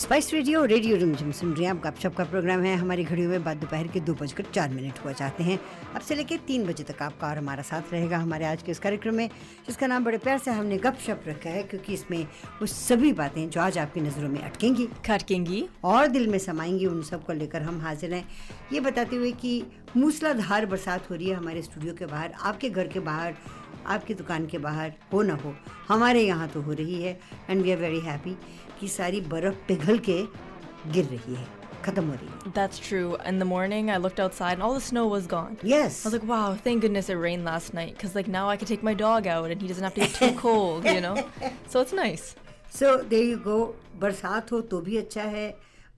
Spice radio radio Rimjhim सुन रहे हैं आप गपशप का प्रोग्राम है। हमारी घड़ियों में बाद दोपहर के दो बजकर चार मिनट हुआ चाहते हैं। अब से लेकर तीन बजे तक आपका और हमारा साथ रहेगा हमारे आज के इस कार्यक्रम में जिसका नाम बड़े प्यार से हमने गपशप रखा है क्योंकि इसमें वो सभी बातें जो आज आपकी नज़रों में अटकेंगी खटकेंगी। और दिल में समाएँगी उन सबको लेकर हम हाजिर हैं। ये बताते हुए कि मूसलाधार बरसात हो रही है हमारे स्टूडियो के बाहर आपके घर के बाहर आपकी दुकान के बाहर हो ना हो हमारे यहाँ तो हो रही है and we are very happy कि सारी बर्फ़ पिघल के गिर रही है खत्म हो रही है That's true. In the morning, I looked outside and all the snow was gone. Yes. I was like, wow, thank goodness it rained last night because like now I can take my dog out and he doesn't have to get too cold, you know? So it's nice. So there you go बरसात हो तो भी अच्छा है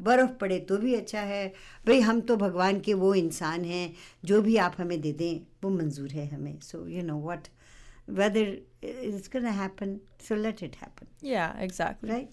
बर्फ़ पड़े तो भी अच्छा है भाई हम तो भगवान के वो इंसान हैं जो भी आप हमें दे दें वो मंजूर है हमें so you know what whether it's gonna happen so let it happen Yeah, exactly. right?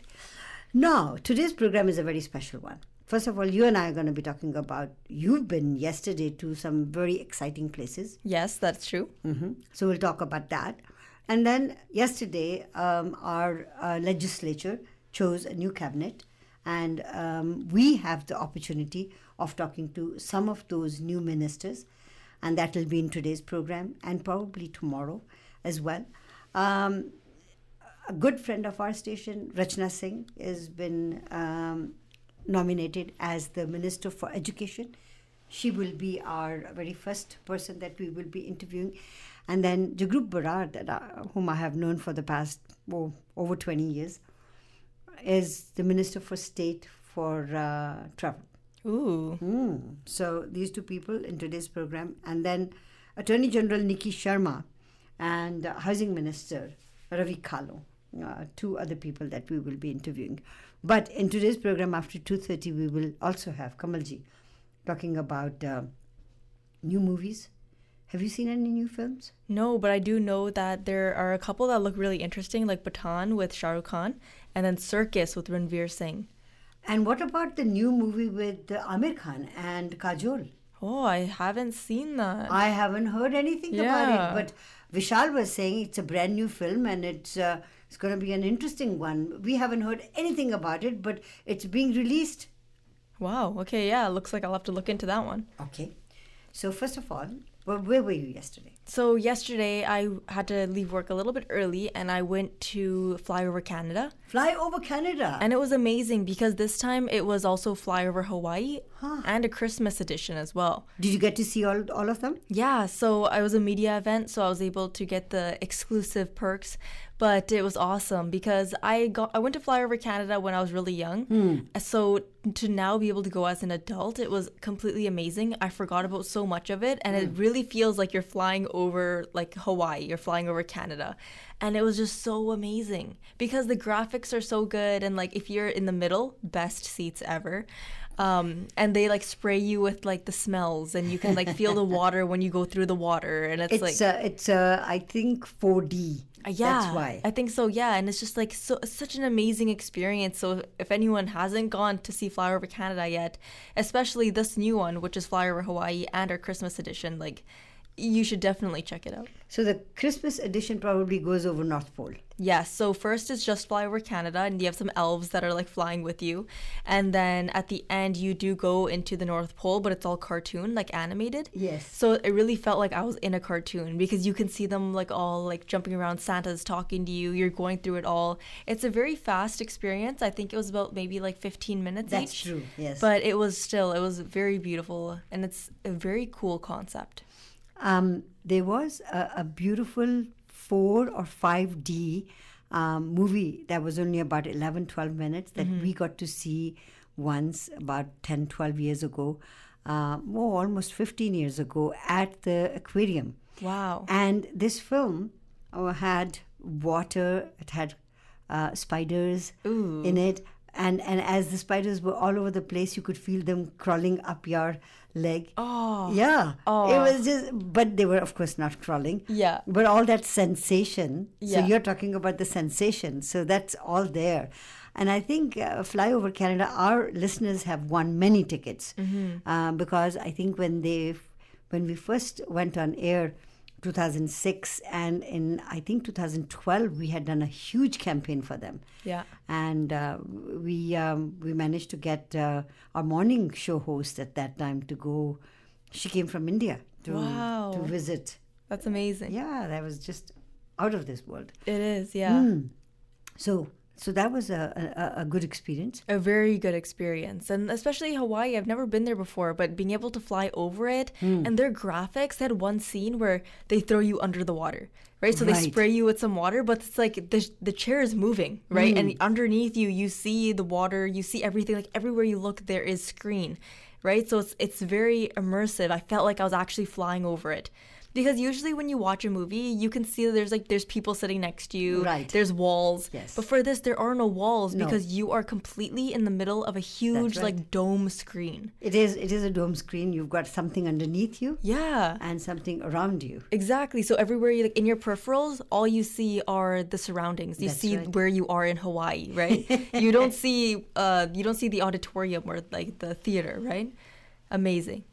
Now, today's program is a very special one. First of all, you and I are going to be talking about you've been yesterday to some very exciting places. Yes, that's true. hmm So we'll talk about that. And then yesterday, um, our uh, legislature chose a new cabinet, and um, we have the opportunity of talking to some of those new ministers, and that will be in today's program and probably tomorrow as well. Um, a good friend of our station, Rachna Singh, has been um, nominated as the Minister for Education. She will be our very first person that we will be interviewing. And then Jagrup Brar, that, uh, whom I have known for the past oh, over 20 years, is the Minister for State for uh, Travel. Ooh. Hmm. So these two people in today's program, and then Attorney General Nikki Sharma and uh, Housing Minister Ravi Kahlon, uh, two other people that we will be interviewing. But in today's program, after two thirty, we will also have Kamalji talking about uh, new movies. Have you seen any new films? No, but I do know that there are a couple that look really interesting, like Pathaan with Shah Rukh Khan, and then Circus with Ranveer Singh. And what about the new movie with uh, Aamir Khan and Kajol? Oh, I haven't seen that. I haven't heard anything Yeah. about it, but Vishal was saying it's a brand new film and it's uh, it's going to be an interesting one. We haven't heard anything about it, but it's being released. wow. Okay, yeah. Looks like I'll have to look into that one. Okay. So first of all, where, where were you yesterday? So yesterday I had to leave work a little bit early and I went to fly over Canada. Fly over Canada. And it was amazing because this time it was also fly over Hawaii Huh. and a Christmas edition as well. Did you get to see all all of them? Yeah, so I was a media event, so I was able to get the exclusive perks, but it was awesome because I got I went to fly over Canada when I was really young. Hmm. So to now be able to go as an adult, it was completely amazing. I forgot about so much of it and it hmm. really feels like you're flying over like Hawaii, you're flying over Canada. And it was just so amazing because the graphics are so good and like if you're in the middle, best seats ever. Um, and they like spray you with like the smells and you can like feel the water when you go through the water and it's, It's like uh, it's uh, I think 4D. uh, yeah, That's why. I think so. Yeah, and it's just like so such an amazing experience. So if anyone hasn't gone to see Flyover Canada yet, especially this new one, which is Flyover Hawaii and our Christmas edition, like you should definitely check it out. so the Christmas edition probably goes over North Pole. Yes. So first is just Fly Over Canada, and you have some elves that are like flying with you, and then at the end you do go into the North Pole, but it's all cartoon, like animated. Yes. So it really felt like I was in a cartoon because you can see them like all like jumping around. Santa's talking to you. You're going through it all. It's a very fast experience. I think it was about maybe like 15 minutes That's each. true, yes. But it was still it was very beautiful, and it's a very cool concept. Um, there was a, a beautiful 4 or 5D um, movie that was only about 11, 12 minutes that we got to see once about 10, 12 years ago, uh, oh, almost 15 years ago at the aquarium. Wow. And this film uh, had water, it had uh, spiders Ooh. in it. And, and as the spiders were all over the place, you could feel them crawling up your leg. Oh. Yeah. Oh. It was just, but they were, of course, not crawling. Yeah. But all that sensation. yeah. So you're talking about the sensation. So that's all there. And I think uh, Fly Over Canada, our listeners have won many tickets Mm-hmm. uh, because I think when they, when we first went on air 2006 and in I think 2012 we had done a huge campaign for them. Yeah. And uh, we um, we managed to get uh, our morning show host at that time to go. She came from India to Wow. to visit. That's amazing. Yeah, that was just out of this world. It is, yeah. So so that was a, a, a good experience. A very good experience. And especially Hawaii, I've never been there before, but being able to fly over it Hmm. and their graphics, had one scene where they throw you under the water. Right, so they spray you with some water, but it's like the the chair is moving, right, and Hmm. underneath you, you see the water, you see everything. Like everywhere you look, there is screen, right? So it's it's very immersive. I felt like I was actually flying over it, because usually when you watch a movie, you can see that there's like there's people sitting next to you, Right. There's walls, Yes. But for this, there are no walls No. because you are completely in the middle of a huge right. like dome screen. It is it is a dome screen. You've got something underneath you Yeah. and something around you. Exactly. So everywhere you like in your peripherals, all you see are the surroundings. You That's see right. where you are in Hawaii, right? you don't see uh you don't see the auditorium or like the theater, right? Amazing.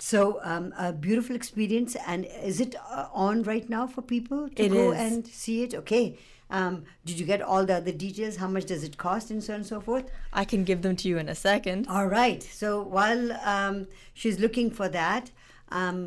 So um, a beautiful experience, and is it uh, on right now for people to It go is. and see it? Okay. Um, did you get all the other details? How much does it cost, and so on and so forth? I can give them to you in a second. All right. So while um, she's looking for that, um,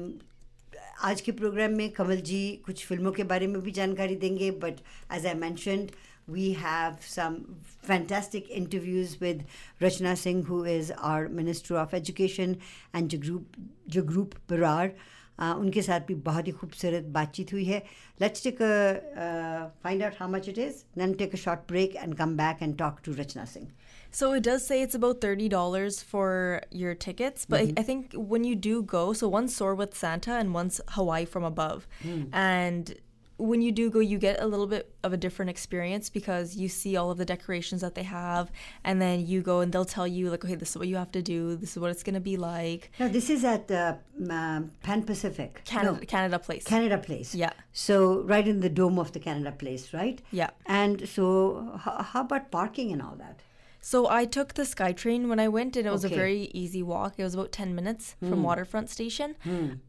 आज के programme में कमल जी कुछ फिल्मों के बारे में भी जानकारी देंगे but as I mentioned we have some fantastic interviews with Rachna Singh, who is our Minister of Education, and Jagrup, Jagrup Brar. Uh, उनके साथ भी बहुत ही खूबसूरत बातचीत हुई है let's take find find out how much it is. Then take a short break and come back and talk to Rachna Singh. So it does say it's about thirty dollars for your tickets, but mm-hmm. I think when you do go, so one's Soar with Santa and one's Hawaii from Above, mm. and when you do go, you get a little bit of a different experience because you see all of the decorations that they have, and then you go and they'll tell you like, okay, this is what you have to do, this is what it's gonna be like. No, this is at uh, um, Pan Pacific. Canada, No, Canada Place. Canada Place. Yeah. So right in the dome of the Canada Place, right? Yeah. And so, h- how about parking and all that? So I took the SkyTrain when I went, and it was Okay. a very easy walk. It was about ten minutes from Waterfront Station.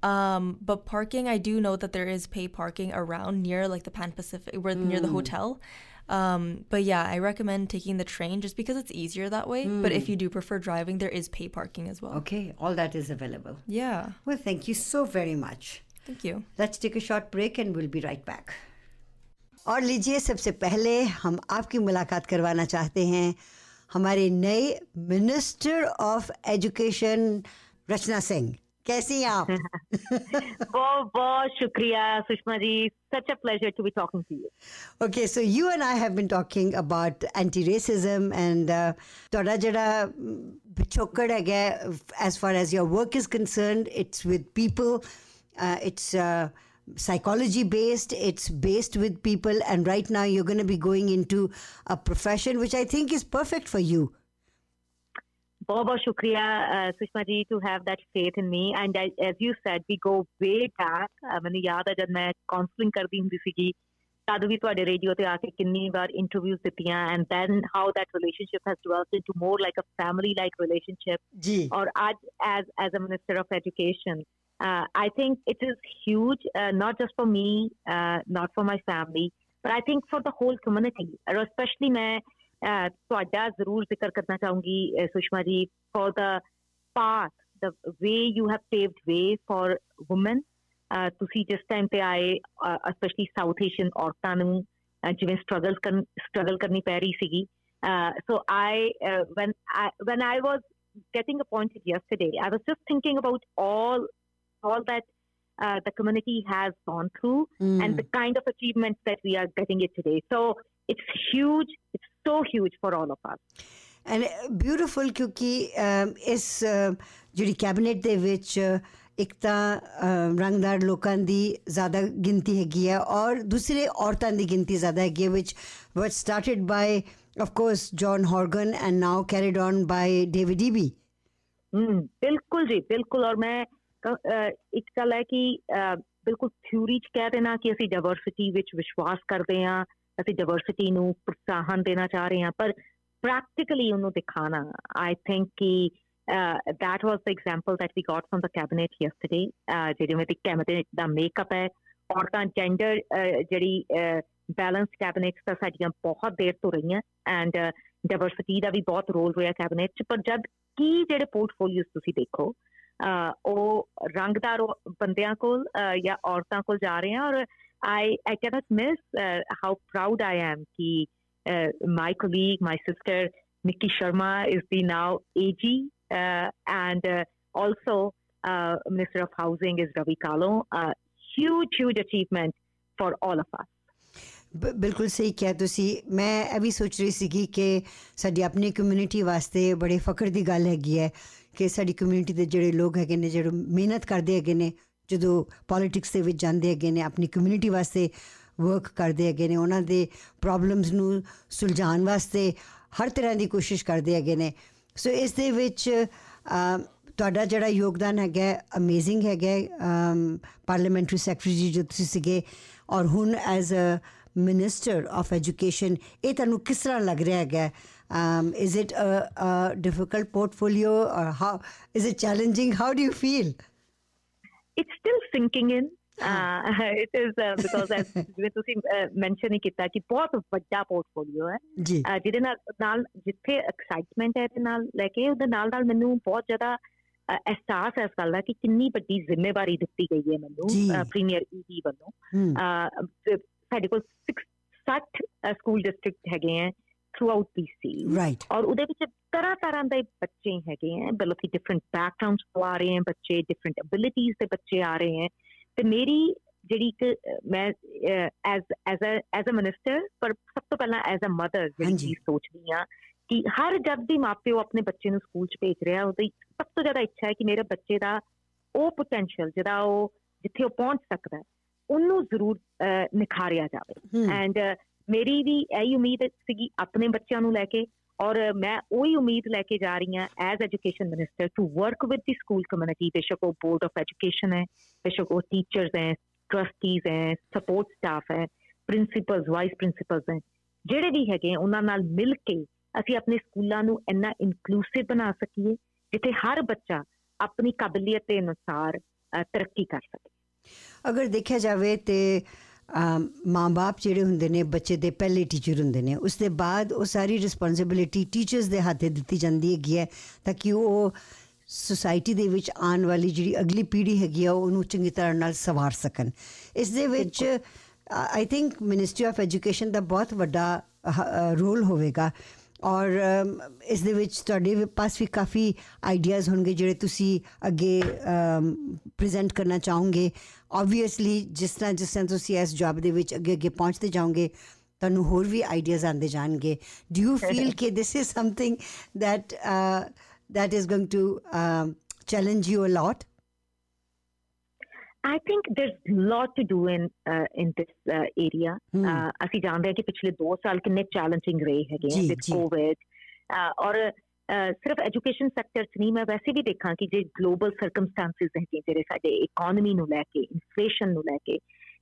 Um, but parking, I do know that there is pay parking around near like the Pan Pacific, where near the hotel. Um, but yeah, I recommend taking the train just because it's easier that way. But if you do prefer driving, there is pay parking as well. Okay, all that is available. Yeah, Well, thank you so very much. thank you. Let's take a short break and we'll be right back. और लीजिए सबसे पहले हम आपकी मुलाकात करवाना चाहते हैं हमारे नए Minister of Education, Rachna Singh. कैसी हैं आप? बहुत बहुत शुक्रिया Sushma ji. Such a pleasure to be talking to you. Okay so you and i have been talking about anti-racism and thoda jada bichokad as far as your work is concerned it's with people uh, it's uh, psychology based, it's based with people, and right now you're going to be going into a profession which I think is perfect for you. बहुत बहुत शुक्रिया uh, Sushma ji to have that faith in me and I, as you said we go way back uh, ਮੈਨੂੰ ਯਾਦ ਹੈ ਜਦ ਮੈਂ counselling ਕਰਦੀ ਹੁੰਦੀ ਸੀਗੀ ਤਦ ਵੀ ਤੁਹਾਡੇ ਰੇਡੀਓ ਤੇ ਆ ਕੇ ਕਿੰਨੀ ਵਾਰ ਇੰਟਰਵਿਊਜ਼ ਦਿੱਤੀਆਂ and then how that relationship has developed into more like a family like relationship ji or as as as a minister of education uh, i think it is huge uh, not just for me uh, not for my family but i think for the whole community or especially मैं uh, ਤੁਹਾਡਾ ਜ਼ਰੂਰ ਜ਼ਿਕਰ ਕਰਨਾ ਚਾਹੂੰਗੀ uh, Sushma ਜੀ for the path the way you have paved way for women uh, ਤੁਸੀਂ ਜਿਸ time ਤੇ ਆਏ uh, especially ਸਾਊਥ ਏਸ਼ੀਅਨ ਔਰਤਾਂ ਨੂੰ uh, ਜਿਵੇਂ ਸਟਰਗਲਸ ਕਰਨ ਸਟਰਗਲ ਕਰਨੀ ਪੈ ਰਹੀ ਸੀਗੀ uh, so i uh, when i when i was getting appointed yesterday, I was just thinking about all all that uh, the community has gone through and the kind of achievements that we are getting it today. So it's huge. It's so huge for all of us. And beautiful ਕਿਉਂਕਿ ਅਮ, ਇਸ ਅ, ਜਿਹੜੀ cabinet ਦੇ ਵਿੱਚ ਇੱਕ ਤਾਂ ਅ, ਰੰਗਦਾਰ ਲੋਕਾਂ ਦੀ ਜ਼ਿਆਦਾ ਗਿਣਤੀ ਹੈਗੀ ਹੈ ਔਰ ਦੂਸਰੇ ਔਰਤਾਂ ਦੀ ਗਿਣਤੀ ਜ਼ਿਆਦਾ ਹੈਗੀ ਹੈ ਵਿਚ ਵਾਟ started by of course John ਹੌਰਗਨ and now carried on by David Eby ਹਮ ਬਿਲਕੁਲ ਜੀ ਬਿਲਕੁਲ ਔਰ ਮੈਂ ਕ- ਅਹ ਇੱਕ ਗੱਲ ਹੈ ਕਿ ਅਹ ਬਿਲਕੁਲ ਥਿਊਰੀ ਚ ਕਹਿ ਦੇਣਾ ਕਿ ਅਸੀਂ ਡਾਈਵਰਸਿਟੀ ਵਿੱਚ ਵਿਸ਼ਵਾਸ ਕਰਦੇ ਹਾਂ ਅਸੀਂ ਡਾਈਵਰਸਿਟੀ ਨੂੰ ਪ੍ਰੋਤਸਾਹਨ ਦੇਣਾ ਚਾਹ ਰਹੇ ਹਾਂ ਪਰ ਪ੍ਰੈਕਟੀਕਲੀ ਉਹਨੂੰ ਦਿਖਾਣਾ ਆਈ ਥਿੰਕ ਕਿ that was the example that we got from the cabinet yesterday uh, ਜਿਹੜੇ ਵਿੱਚ cabinet ਦਾ makeup ਹੈ ਔਰਤਾਂ ਜੈਂਡਰ ਜਿਹੜੀ ਬੈਲੈਂਸ ਕੈਬਨਿਟ ਤਾਂ ਸਾਡੀਆਂ ਬਹੁਤ ਦੇਰ ਤੋਂ ਰਹੀਆਂ ਐਂਡ ਡਾਈਵਰਸਿਟੀ ਦਾ ਵੀ ਬਹੁਤ ਰੋਲ ਰਿਹਾ ਕੈਬਨਿਟ ਚ ਪਰ ਜਦ ਕੀ ਜਿਹੜੇ ਪੋਰਟਫੋਲੀਓਸ ਤੁਸੀਂ ਦੇਖੋ ਉਹ ਰੰਗਦਾਰ ਬੰਦਿਆਂ ਕੋਲ ਜਾਂ ਔਰਤਾਂ ਕੋਲ ਜਾ ਰਹੇ ਆ ਔਰ I I can't miss how proud I am ਕਿ my colleague my sister Nikki Sharma is the now AG, uh, and uh, also uh, Minister of Housing is Ravi Kalo. huge, huge achievement for all of us. ਬਿਲਕੁਲ ਸਹੀ ਕਿਹਾ ਤੁਸੀਂ ਮੈਂ ਇਹ ਵੀ ਸੋਚ ਰਹੀ ਸੀਗੀ ਕਿ ਸਾਡੀ ਆਪਣੀ ਕਮਿਊਨਿਟੀ ਵਾਸਤੇ ਬੜੇ ਫਖਰ ਦੀ ਗੱਲ ਹੈਗੀ ਹੈ ਕਿ ਸਾਡੀ ਕਮਿਊਨਿਟੀ ਦੇ ਜਿਹੜੇ ਲੋਕ ਹੈਗੇ ਨੇ, ਜਿਹੜੇ ਮਿਹਨਤ ਕਰਦੇ ਹੈਗੇ ਨੇ, ਜਦੋਂ ਪੋਲਿਟਿਕਸ ਦੇ ਵਿੱਚ ਜਾਂਦੇ ਹੈਗੇ ਨੇ, ਆਪਣੀ ਕਮਿਊਨਿਟੀ ਵਾਸਤੇ ਵਰਕ ਕਰਦੇ ਹੈਗੇ ਨੇ, ਉਹਨਾਂ ਦੇ ਪ੍ਰੋਬਲਮਸ ਨੂੰ ਸੁਲਝਾਉਣ ਵਾਸਤੇ ਹਰ ਤਰ੍ਹਾਂ ਦੀ ਕੋਸ਼ਿਸ਼ ਕਰਦੇ ਹੈਗੇ ਨੇ। ਸੋ ਇਸ ਦੇ ਵਿੱਚ ਤੁਹਾਡਾ ਜਿਹੜਾ ਯੋਗਦਾਨ ਹੈਗਾ ਅਮੇਜ਼ਿੰਗ ਹੈਗਾ ਪਾਰਲੀਮੈਂਟਰੀ ਸੈਕਟਰੀ ਜੀ ਜੋ ਤੁਸੀਂ ਸੀਗੇ, ਔਰ ਹੁਣ as a minister of education ਇਹ ਤੁਹਾਨੂੰ ਕਿਸ ਤਰ੍ਹਾਂ ਲੱਗ ਰਿਹਾ ਹੈਗਾ um, is it a, a difficult portfolio? Or how is it challenging? How do you feel? It's still sinking in. Uh, it is uh, because as ਜਿਵੇਂ ਤੁਸੀਂ mention ਹੀ ਕੀਤਾ ਕਿ ਬਹੁਤ ਵੱਡਾ ਪੋਰਟਫੋਲੀਓ ਹੈ ਜਿਹਦੇ ਨਾਲ ਨਾਲ ਜਿੱਥੇ ਐਕਸਾਈਟਮੈਂਟ ਹੈ ਇਹਦੇ ਨਾਲ ਲੈ ਕੇ ਉਹਦੇ ਨਾਲ ਨਾਲ ਮੈਨੂੰ ਬਹੁਤ ਜ਼ਿਆਦਾ ਅਹਿਸਾਸ ਹੈ ਇਸ ਗੱਲ ਦਾ ਕਿ ਕਿੰਨੀ ਵੱਡੀ ਜ਼ਿੰਮੇਵਾਰੀ ਦਿੱਤੀ ਗਈ ਹੈ ਮੈਨੂੰ ਪ੍ਰੀਮੀਅਰ ਈਡੀ ਵੱਲੋਂ ਸਾਡੇ ਕੋਲ 60 ਸਕੂਲ ਡਿਸਟ੍ਰਿਕਟ ਹੈਗੇ ਆ ਥਰੂ ਆਊਟ ਪੀਸੀ ਰਾਈਟ ਔਰ ਉਹਦੇ ਵਿੱਚ ਤਰ੍ਹਾਂ ਤਰ੍ਹਾਂ ਦੇ ਬੱਚੇ ਹੈਗੇ ਆ ਬਲਕਿ ਡਿਫਰੈਂਟ ਬੈਕਗ੍ਰਾਉਂਡਸ ਤੋਂ ਆ ਰਹੇ ਆ ਬੱਚੇ ਡਿਫਰੈਂਟ ਐਬਿਲਿਟੀਜ਼ ਦੇ ਬੱਚੇ ਆ ਰਹੇ ਆ ਤੇ ਮੇਰੀ ਜਿਹੜੀ ਇੱਕ ਮੈਂ as as a as a minister ਪਰ ਸਭ ਤੋਂ ਪਹਿਲਾਂ ਐਜ਼ ਅ ਮਦਰ ਜਿਹੜੀ ਸੋਚਦੀ ਆ ਕਿ ਹਰ ਜਦ ਵੀ ਮਾਪਿਓ ਆਪਣੇ ਬੱਚੇ ਨੂੰ ਸਕੂਲ 'ਚ ਭੇਜ ਰਿਹਾ ਉਹਦੀ ਸਭ ਤੋਂ ਜ਼ਿਆਦਾ ਇੱਛਾ ਹੈ ਕਿ ਮੇਰੇ ਬੱਚੇ ਦਾ ਉਹ ਪੋਟੈਂਸ਼ੀਅਲ ਜਿਹੜਾ ਉਹ ਜਿੱਥੇ ਉਹ ਪਹੁੰਚ ਸਕਦਾ ਉਹਨੂੰ ਜ਼ਰੂਰ ਨਿਖਾਰਿਆ ਜਾਵੇ। ਐਂਡ ਮੇਰੀ ਵੀ ਇਹੀ ਉਮੀਦ ਸੀਗੀ ਆਪਣੇ ਬੱਚਿਆਂ ਨੂੰ ਲੈ ਕੇ ਔਰ ਮੈਂ ਉਹੀ ਉਮੀਦ ਲੈ ਕੇ ਜਾ ਰਹੀ ਹਾਂ as education minister to work with the school community ਬੇਸ਼ੱਕ ਉਹ ਬੋਰਡ ਆਫ ਐਜੂਕੇਸ਼ਨ ਹੈ, ਬੇਸ਼ੱਕ ਉਹ ਟੀਚਰਸ ਹੈ ਟਰਸਟੀਜ਼ ਹੈ ਸਪੋਰਟ ਸਟਾਫ ਹੈ ਪ੍ਰਿੰਸੀਪਲਸ ਵਾਈਸ ਪ੍ਰਿੰਸੀਪਲਸ ਹੈ, ਜਿਹੜੇ ਵੀ ਹੈਗੇ ਉਹਨਾਂ ਨਾਲ ਮਿਲ ਕੇ ਅਸੀਂ ਆਪਣੇ ਸਕੂਲਾਂ ਨੂੰ ਇੰਨਾ ਇਨਕਲੂਸਿਵ ਬਣਾ ਸਕੀਏ, ਜਿੱਥੇ ਹਰ ਬੱਚਾ ਆਪਣੀ ਕਾਬਲੀਅਤ ਦੇ ਅਨੁਸਾਰ ਤਰੱਕੀ ਕਰ ਸਕੇ। ਅਗਰ ਦੇਖਿਆ ਜਾਵੇ ਤੇ ਮਾਂ-ਬਾਪ ਜਿਹੜੇ ਹੁੰਦੇ ਨੇ ਬੱਚੇ ਦੇ ਪਹਿਲੇ ਟੀਚਰ ਹੁੰਦੇ ਨੇ ਉਸ ਦੇ ਬਾਅਦ ਉਹ ਸਾਰੀ ਰਿਸਪੌਂਸਿਬਿਲਿਟੀ ਟੀਚਰਸ ਦੇ ਹੱਥੇ ਦਿੱਤੀ ਜਾਂਦੀ ਹੈਗੀ ਹੈ ਤਾਂ ਕਿ ਉਹ ਸੋਸਾਇਟੀ ਦੇ ਵਿੱਚ ਆਉਣ ਵਾਲੀ ਜਿਹੜੀ ਅਗਲੀ ਪੀੜ੍ਹੀ ਹੈਗੀ ਆ ਉਹਨੂੰ ਚੰਗੀ ਤਰ੍ਹਾਂ ਨਾਲ ਸਵਾਰ ਸਕਣ। ਇਸ ਦੇ ਵਿੱਚ I think ministry of education ਦਾ ਬਹੁਤ ਵੱਡਾ ਰੋਲ ਹੋਵੇਗਾ। ਔਰ ਇਸ ਦੇ ਵਿੱਚ ਤੁਹਾਡੇ ਪਾਸ ਵੀ ਕਾਫੀ ਆਈਡੀਆਜ਼ ਹੋਣਗੇ ਜਿਹੜੇ ਤੁਸੀਂ ਅੱਗੇ ਪ੍ਰੈਜ਼ੈਂਟ ਕਰਨਾ ਚਾਹੋਗੇ। ਆਬਵੀਅਸਲੀ ਜਿਸ ਤਰ੍ਹਾਂ ਜਿਸ ਤਰ੍ਹਾਂ ਤੁਸੀਂ ਇਸ ਜੌਬ ਦੇ ਵਿੱਚ ਅੱਗੇ ਅੱਗੇ ਪਹੁੰਚਦੇ ਜਾਓਗੇ ਤੁਹਾਨੂੰ ਹੋਰ ਵੀ ਆਈਡੀਆਜ਼ ਆਉਂਦੇ ਜਾਣਗੇ। ਡੂ ਯੂ ਫੀਲ ਕਿ this is something that that is going to um, challenge you a lot I think there's a lot to do in uh, in this uh, area. ਅਸੀਂ ਜਾਣਦੇ ਹਾਂ ਕਿ ਪਿਛਲੇ 2 ਸਾਲ ਕਿੰਨੇ ਚੈਲੰਜਿੰਗ ਰਹੇ ਹੈਗੇ ਆ ਵਿਦ ਕੋਵਿਡ ਔਰ ਸਿਰਫ ਐਜੂਕੇਸ਼ਨ ਸੈਕਟਰ 'ਚ ਨਹੀਂ ਮੈਂ ਵੈਸੇ ਵੀ ਦੇਖਾਂ ਕਿ ਜੇ ਗਲੋਬਲ ਸਰਕਮਸਟੈਂਸਸ ਹੈਗੇ ਜਿਹੜੇ ਸਾਡੇ ਇਕਨੋਮੀ ਨੂੰ ਲੈ ਕੇ ਇਨਫਲੇਸ਼ਨ ਨੂੰ ਲੈ ਕੇ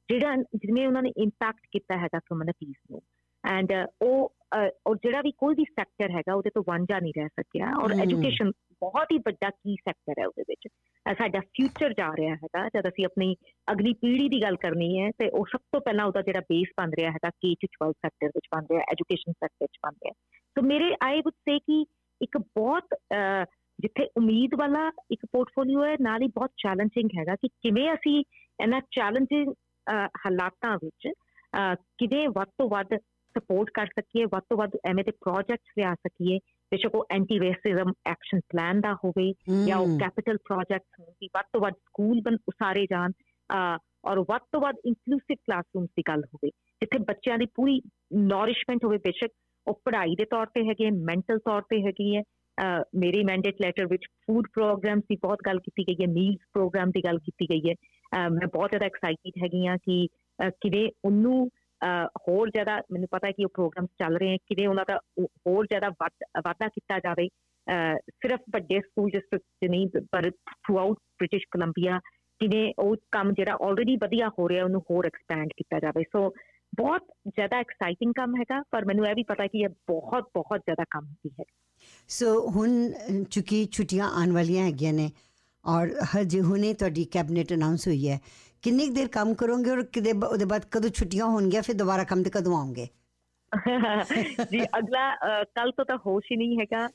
ਜਿਹੜਾ ਜਿਵੇਂ ਉਹਨਾਂ ਨੇ ਇੰਪੈਕਟ ਕੀਤਾ ਹੈਗਾ ਕਮਿਊਨਿਟੀਜ਼ ਨੂੰ। ਐਂਡ ਉਹ ਔਰ ਜਿਹੜਾ ਵੀ ਕੋਈ ਵੀ ਸੈਕਟਰ ਹੈਗਾ ਉਹਦੇ ਤੋਂ ਵਾਂਝਾ ਨਹੀਂ ਰਹਿ ਸਕਿਆ। ਔਰ ਐਜੂਕੇਸ਼ਨ ਬਹੁਤ ਹੀ ਵੱਡਾ ਕੀ ਸੈਕਟਰ ਹੈ ਉਹਦੇ ਵਿੱਚ। ਸਾਡਾ ਫਿਊਚਰ ਜਾ ਰਿਹਾ ਹੈਗਾ, ਜਦ ਅਸੀਂ ਆਪਣੀ ਅਗਲੀ ਪੀੜ੍ਹੀ ਦੀ ਗੱਲ ਕਰਨੀ ਹੈ, ਤੇ ਉਹ ਸਭ ਤੋਂ ਪਹਿਲਾਂ ਉਹਦਾ ਜਿਹੜਾ ਬੇਸ ਬਣ ਰਿਹਾ ਹੈਗਾ ਕੇ ਟੂ 12 ਸੈਕਟਰ ਵਿੱਚ ਬਣ ਰਿਹਾ ਐਜੂਕੇਸ਼ਨ ਸੈਕਟਰ ਵਿੱਚ ਬਣ ਰਿਹਾ। ਸੋ ਮੇਰੇ ਆਈ ਵੁੱਡ ਸੇ ਕਿ ਇੱਕ ਬਹੁਤ ਜਿੱਥੇ ਉਮੀਦ ਵਾਲਾ ਇੱਕ ਪੋਰਟਫੋਲੀਓ ਹੈ, ਨਾਲ ਹੀ ਬਹੁਤ ਚੈਲੰਜਿੰਗ ਹੈਗਾ ਕਿ ਕਿਵੇਂ ਅਸੀਂ ਇਹਨਾਂ ਚੈਲੰਜਿੰਗ ਹਾਲਾਤਾਂ ਵਿੱਚ ਕਿਵੇਂ ਵੱਧ ਤੋਂ ਵੱਧ ਸਪੋਰਟ ਕਰ ਸਕੀਏ, ਵੱਧ ਤੋਂ ਵੱਧ ਐਵੇਂ ਦੇ ਪ੍ਰੋਜੈਕਟਸ ਲਿਆ ਸਕੀਏ ਬੇਸ਼ੱਕ ਉਹ ਐਂਟੀ ਰੇਸਿਜ਼ਮ ਐਕਸ਼ਨ ਪਲਾਨ ਦਾ ਹੋਵੇ ਜਾਂ ਉਹ ਕੈਪੀਟਲ ਪ੍ਰੋਜੈਕਟਸ ਹੋਣ ਕਿ ਵੱਧ ਤੋਂ ਵੱਧ ਸਕੂਲ ਬਣ ਉਸਾਰੇ ਜਾਣ ਔਰ ਵੱਧ ਤੋਂ ਵੱਧ ਇਨਕਲੂਸਿਵ ਕਲਾਸਰੂਮਸ ਦੀ ਗੱਲ ਹੋਵੇ ਜਿੱਥੇ ਬੱਚਿਆਂ ਦੀ ਪੂਰੀ ਨੋਰਿਸ਼ਮੈਂਟ ਹੋਵੇ ਬੇਸ਼ੱਕ ਉਹ ਪੜ੍ਹਾਈ ਦੇ ਤੌਰ ਤੇ ਹੈਗੇ ਮੈਂਟਲ ਤੌਰ ਤੇ ਹੈਗੀ ਹੈ। ਮੇਰੀ ਮੈਂਡੇਟ ਲੈਟਰ ਵਿੱਚ ਫੂਡ ਪ੍ਰੋਗਰਾਮਸ ਦੀ ਬਹੁਤ ਗੱਲ ਕੀਤੀ ਗਈ ਹੈ ਮੀਲਸ ਪ੍ਰੋਗਰਾਮ ਦੀ ਗੱਲ ਕੀਤੀ ਗਈ ਹੈ। ਮੈਂ ਬਹੁਤ ਜ਼ਿਆਦਾ ਐਕਸਾਈਟਿਡ ਹੈਗੀ ਆ ਕਿ ਕਿਵੇਂ ਉਹਨੂੰ ਹੋਰ ਜ਼ਿਆਦਾ ਮੈਨੂੰ ਪਤਾ ਹੈ ਕਿ ਉਹ ਪ੍ਰੋਗਰਾਮਸ ਚੱਲ ਰਹੇ ਹਨ ਕਿਵੇਂ ਉਹਨਾਂ ਦਾ ਹੋਰ ਜ਼ਿਆਦਾ ਵਾਧਾ ਕੀਤਾ ਜਾਵੇ ਸਿਰਫ ਵੱਡੇ ਸਕੂਲ ਡਿਸਟ੍ਰਿਕਟ ਨਹੀਂ, ਪਰ ਥਰੂ ਬ੍ਰਿਟਿਸ਼ ਕੋਲੰਬੀਆ ਕਿਵੇਂ ਉਹ ਕੰਮ ਜਿਹੜਾ ਆਲਰੇਡੀ ਵਧੀਆ ਹੋ ਰਿਹਾ, ਉਹਨੂੰ ਹੋਰ ਐਕਸਪੈਂਡ ਕੀਤਾ ਜਾਵੇ। ਸੋ ਬਹੁਤ ਜ਼ਿਆਦਾ ਐਕਸਾਈਟਿੰਗ ਕੰਮ ਹੈਗਾ, ਪਰ ਮੈਨੂੰ ਇਹ ਵੀ ਪਤਾ ਕਿ ਇਹ ਬਹੁਤ ਬਹੁਤ ਜ਼ਿਆਦਾ ਕੰਮ ਵੀ ਹੈ। ਸੋ ਹੁਣ ਚੁਕੀ ਛੁੱਟੀਆਂ ਆਉਣ ਵਾਲੀਆਂ ਹੈਗੀਆਂ ਨੇ ਔਰ ਹਜੇ ਹੁਣੇ ਤੁਹਾਡੀ ਕੈਬਨਿਟ ਅਨਾਉਂਸ ਹੋਈ ਹੈ ਕਿੰਨੀ ਦੇਰ ਕੰਮ ਕਰੋਗੇ ਔਰ ਕਿਦੇ ਉਹਦੇ ਬਾਅਦ ਕਦੋਂ ਛੁੱਟੀਆਂ ਹੋਣਗੀਆਂ ਫਿਰ ਦੁਬਾਰਾ ਕੰਮ ਤੇ ਕਦੋਂ ਆਉਂਗੇ ਜੀ ਅਗਲਾ ਕੱਲ ਤੋਂ ਤਾਂ ਹੋਸ਼ ਹੀ ਨਹੀਂ ਹੈਗਾ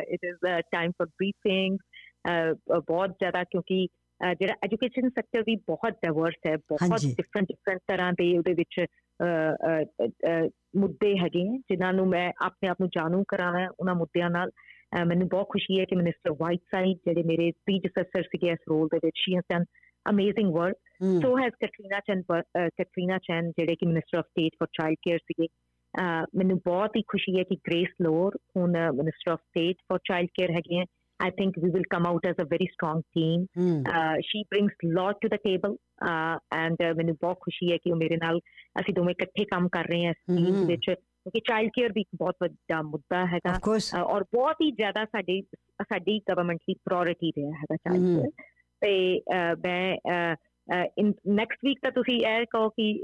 it is time for briefing ਬਹੁਤ ਜ਼ਿਆਦਾ ਕਿਉਂਕਿ ਜਿਹੜਾ ਐਜੂਕੇਸ਼ਨ ਸੈਕਟਰ ਵੀ ਬਹੁਤ ਡਾਈਵਰਸ ਹੈ ਬਹੁਤ ਡਿਫਰੈਂਟ ਡਿਫਰੈਂਟ ਤਰ੍ਹਾਂ ਦੇ ਉਹਦੇ ਵਿੱਚ ਮੁੱਦੇ ਹੈਗੇ ਜਿਨ੍ਹਾਂ ਨੂੰ ਮੈਂ ਆਪਣੇ ਆਪ ਨੂੰ ਜਾਣੂ ਕਰਾਉਣਾ ਉਹਨਾਂ ਮੁੱਦਿਆਂ ਨਾਲ ਮੈਨੂੰ ਬਹੁਤ ਖੁਸ਼ੀ ਹੈ ਕਿ ਮਿਨਿਸਟਰ ਵਾਈਟ ਸਾਈਡ ਜਿਹੜੇ ਮੇਰੇ ਪ੍ਰੀਡਿਸੈਸਰ ਸੀਗੇ ਇਸ ਰੋਲ ਦੇ ਵਿੱਚ she has done amazing work so has Katrina Chen Katrina Chen ਜਿਹੜੇ ਕਿ minister of state for child care ਸੀਗੇ ਮੈਨੂੰ ਬਹੁਤ ਹੀ ਖੁਸ਼ੀ ਹੈ ਕਿ ਗ੍ਰੇਸ ਲੋਰ ਹੁਣ minister of state for child care ਹੈਗੇ ਹੈ I think we will come out as a very strong team. Mm. Uh, she brings lot to the table, uh, and uh, ਮੈਨੂੰ ਬਹੁਤ ਖੁਸ਼ੀ ਹੈ ਕਿ ਉਹ ਮੇਰੇ ਨਾਲ ਅਸੀਂ ਦੋਵੇਂ ਇਕੱਠੇ ਕੰਮ ਕਰ ਰਹੇ ਹਾਂ ਇਸ ਟੀਮ ਵਿੱਚ ਕਿਉਂਕਿ ਚਾਈਲਡ ਕੇਅਰ ਵੀ ਇੱਕ ਬਹੁਤ ਵੱਡਾ ਮੁੱਦਾ ਹੈਗਾ ਔਰ ਬਹੁਤ ਹੀ ਜ਼ਿਆਦਾ ਸਾਡੇ ਸਾਡੀ ਗਵਰਨਮੈਂਟ ਦੀ ਪ੍ਰਾਇੋਰਟੀ ਰਿਹਾ ਹੈਗਾ ਚਾਈਲਡ ਕੇਅਰ ਤੇ ਮੈਂ ਨੈਕਸਟ ਵੀਕ ਤਾਂ ਤੁਸੀਂ ਇਹ ਕਹੋ ਕਿ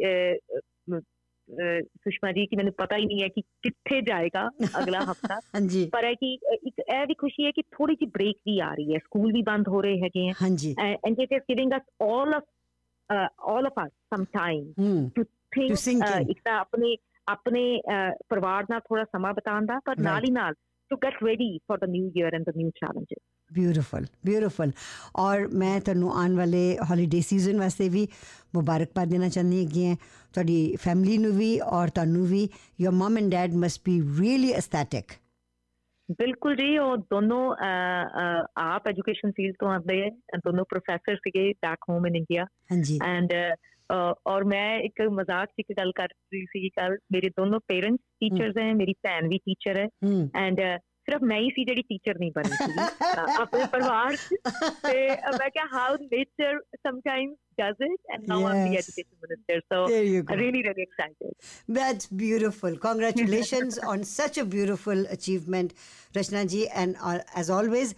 ਸੁਸ਼ਮਾ ਜੀ ਕਿ ਮੈਨੂੰ ਪਤਾ ਹੀ ਨਹੀਂ ਹੈ ਕਿ ਕਿੱਥੇ ਜਾਏਗਾ ਅਗਲਾ ਹਫਤਾ। ਹਾਂਜੀ। ਪਰ ਹੈ ਕਿ ਇੱਕ ਇਹ ਵੀ ਖੁਸ਼ੀ ਹੈ ਕਿ ਥੋੜੀ ਜਿਹੀ ਬ੍ਰੇਕ ਵੀ ਆ ਰਹੀ ਹੈ। ਸਕੂਲ ਵੀ ਬੰਦ ਹੋ ਰਹੇ ਹੈਗੇ ਹਾਂਜੀ। And it is giving us all of all of us some time to think ਇੱਕ ਤਾਂ ਆਪਣੇ ਆਪਣੇ ਪਰਿਵਾਰ ਨਾਲ ਥੋੜਾ ਸਮਾਂ ਬਿਤਾਉਣ ਦਾ ਪਰ ਨਾਲ ਹੀ ਨਾਲ to get ready for the new year and the new challenges. Beautiful beautiful ਔਰ ਮੈਂ ਤੁਹਾਨੂੰ ਆਉਣ ਵਾਲੇ ਹੌਲੀਡੇ ਸੀਜ਼ਨ ਵਾਸਤੇ ਵੀ ਮੁਬਾਰਕਬਾਦ ਦੇਣਾ ਚਾਹੁੰਦੀ ਹੈਗੀ ਹਾਂ ਤੁਹਾਡੀ ਫੈਮਿਲੀ ਨੂੰ ਵੀ ਔਰ ਤੁਹਾਨੂੰ ਵੀ your mom and dad must be really aesthetic ਬਿਲਕੁਲ ਜੀ ਉਹ ਦੋਨੋਂ ਆਪ ਐਜੂਕੇਸ਼ਨ ਫੀਲਡ ਤੋਂ ਆਉਂਦੇ ਹੈ ਦੋਨੋਂ ਪ੍ਰੋਫੈਸਰ ਸੀਗੇ ਬੈਕ ਹੋਮ ਇਨ ਇੰਡੀਆ ਹਾਂਜੀ ਐਂਡ ਔਰ ਮੈਂ ਇੱਕ ਮਜ਼ਾਕ ਚ ਇੱਕ ਗੱਲ ਕਰ ਰਹੀ ਸੀ ਕੱਲ ਮੇਰੇ ਦੋਨੋਂ ਪੇਰੈਂਟਸ ਟੀਚਰਸ ਹੈ ਮੇਰੀ ਭੈਣ ਵੀ ਟੀਚਰ ਹੈ ਐਂਡ ਸਿਰਫ ਮੈਂ ਹੀ ਸੀ ਜਿਹੜੀ ਟੀਚਰ ਨਹੀਂ ਬਣੀ ਸੀ ਆਪਣੇ ਪਰਿਵਾਰ ਤੇ ਮੈਂ ਕਿਹਾ how nature sometimes does it and now yes. I'm the education minister so really really excited. That's beautiful. Congratulations on such a beautiful achievement Rachna ji and uh, as always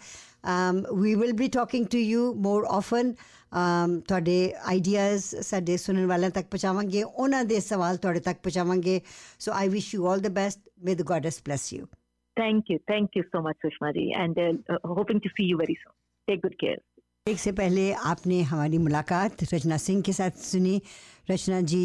um, we will be talking to you more often. Um, ਤੁਹਾਡੇ ideas ਸਾਡੇ ਸੁਣਨ ਵਾਲਿਆਂ ਤੱਕ ਪਹੁੰਚਾਵਾਂਗੇ ਉਹਨਾਂ ਦੇ ਸਵਾਲ ਤੁਹਾਡੇ ਤੱਕ ਪਹੁੰਚਾਵਾਂਗੇ। So I wish you all the best may the gods bless you thank you thank you so much sushma ji and uh, hoping to see you very soon take good care एक से पहले आपने हमारी मुलाकात रचना सिंह के साथ सुनी Rachna ji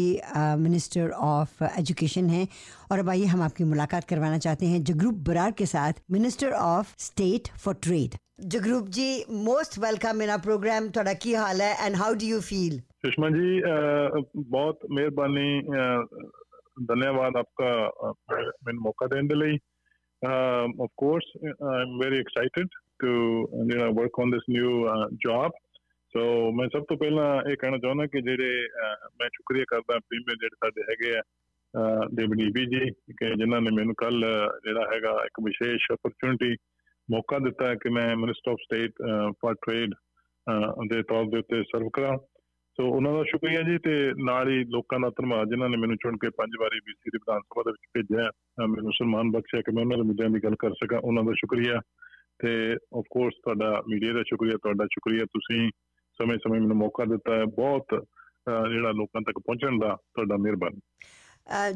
minister of education हैं और अब आइए हम आपकी मुलाकात करवाना चाहते हैं जगरूप बरार के साथ minister of state for trade Jagrup ji most welcome ਇਨ ਆ ਪ੍ਰੋਗਰਾਮ ਤੁਹਾਡਾ ਕੀ ਹਾਲ ਹੈ and how do you feel Sushma ji बहुत मेहरबानी धन्यवाद आपका मैंने मौका देने ਲਈ Um, of course I'm very excited to you know work on this new uh, job. ਸੋ ਮੈਂ ਸਭ ਤੋਂ ਪਹਿਲਾਂ ਇਹ ਕਹਿਣਾ ਚਾਹੁੰਦਾ ਕਿ ਜਿਹੜੇ ਮੈਂ ਸ਼ੁਕਰੀਆ ਕਰਦਾ ਪ੍ਰੀਮੀਅਰ ਜਿਹੜੇ ਸਾਡੇ ਹੈਗੇ ਆ ਦੇਵਨੀਬੀ ਜੀ ਕਿ ਜਿਨ੍ਹਾਂ ਨੇ ਮੈਨੂੰ ਕੱਲ ਜਿਹੜਾ ਹੈਗਾ ਇੱਕ ਵਿਸ਼ੇਸ਼ ਅਪਰਚੂਨਿਟੀ ਮੌਕਾ ਦਿੱਤਾ ਹੈ ਕਿ ਮੈਂ minister of state for trade ਦੇ ਤੌਰ ਦੇ ਉੱਤੇ ਸਰਵ ਕਰਾਂ। ਸੋ ਉਹਨਾਂ ਦਾ ਸ਼ੁਕਰੀਆ ਜੀ ਤੇ ਨਾਲ ਹੀ ਲੋਕਾਂ ਦਾ ਧੰਨਵਾਦ ਜਿਨ੍ਹਾਂ ਨੇ ਮੈਨੂੰ ਚੁਣ ਕੇ ਪੰਜ ਵਾਰੀ ਬੀਸੀ ਦੀ ਵਿਧਾਨ ਸਭਾ ਦੇ ਵਿੱਚ ਭੇਜਿਆ ਮੈਨੂੰ ਸਨਮਾਨ ਬਖਸ਼ਿਆ ਕਿ ਮੈਂ ਉਹਨਾਂ ਦੇ ਮੁੱਦਿਆਂ ਦੀ ਗੱਲ ਕਰ ਸਕਾਂ। ਉਹਨਾਂ ਦਾ ਸ਼ੁਕਰੀਆ। ਤੇ ਆਫ ਕੋਰਸ ਤੁਹਾਡਾ ਮੀਡੀਆ ਦਾ ਸ਼ੁਕਰੀਆ, ਤੁਹਾਡਾ ਸ਼ੁਕਰੀਆ। ਤੁਸੀਂ ਸਮੇਂ-ਸਮੇਂ ਮੈਨੂੰ ਮੌਕਾ ਦਿੱਤਾ ਹੈ। ਬਹੁਤ ਜਿਹੜਾ ਲੋਕਾਂ ਤੱਕ ਪਹੁੰਚਣ ਦਾ ਤੁਹਾਡਾ ਮਿਹਰਬਾਨੀ।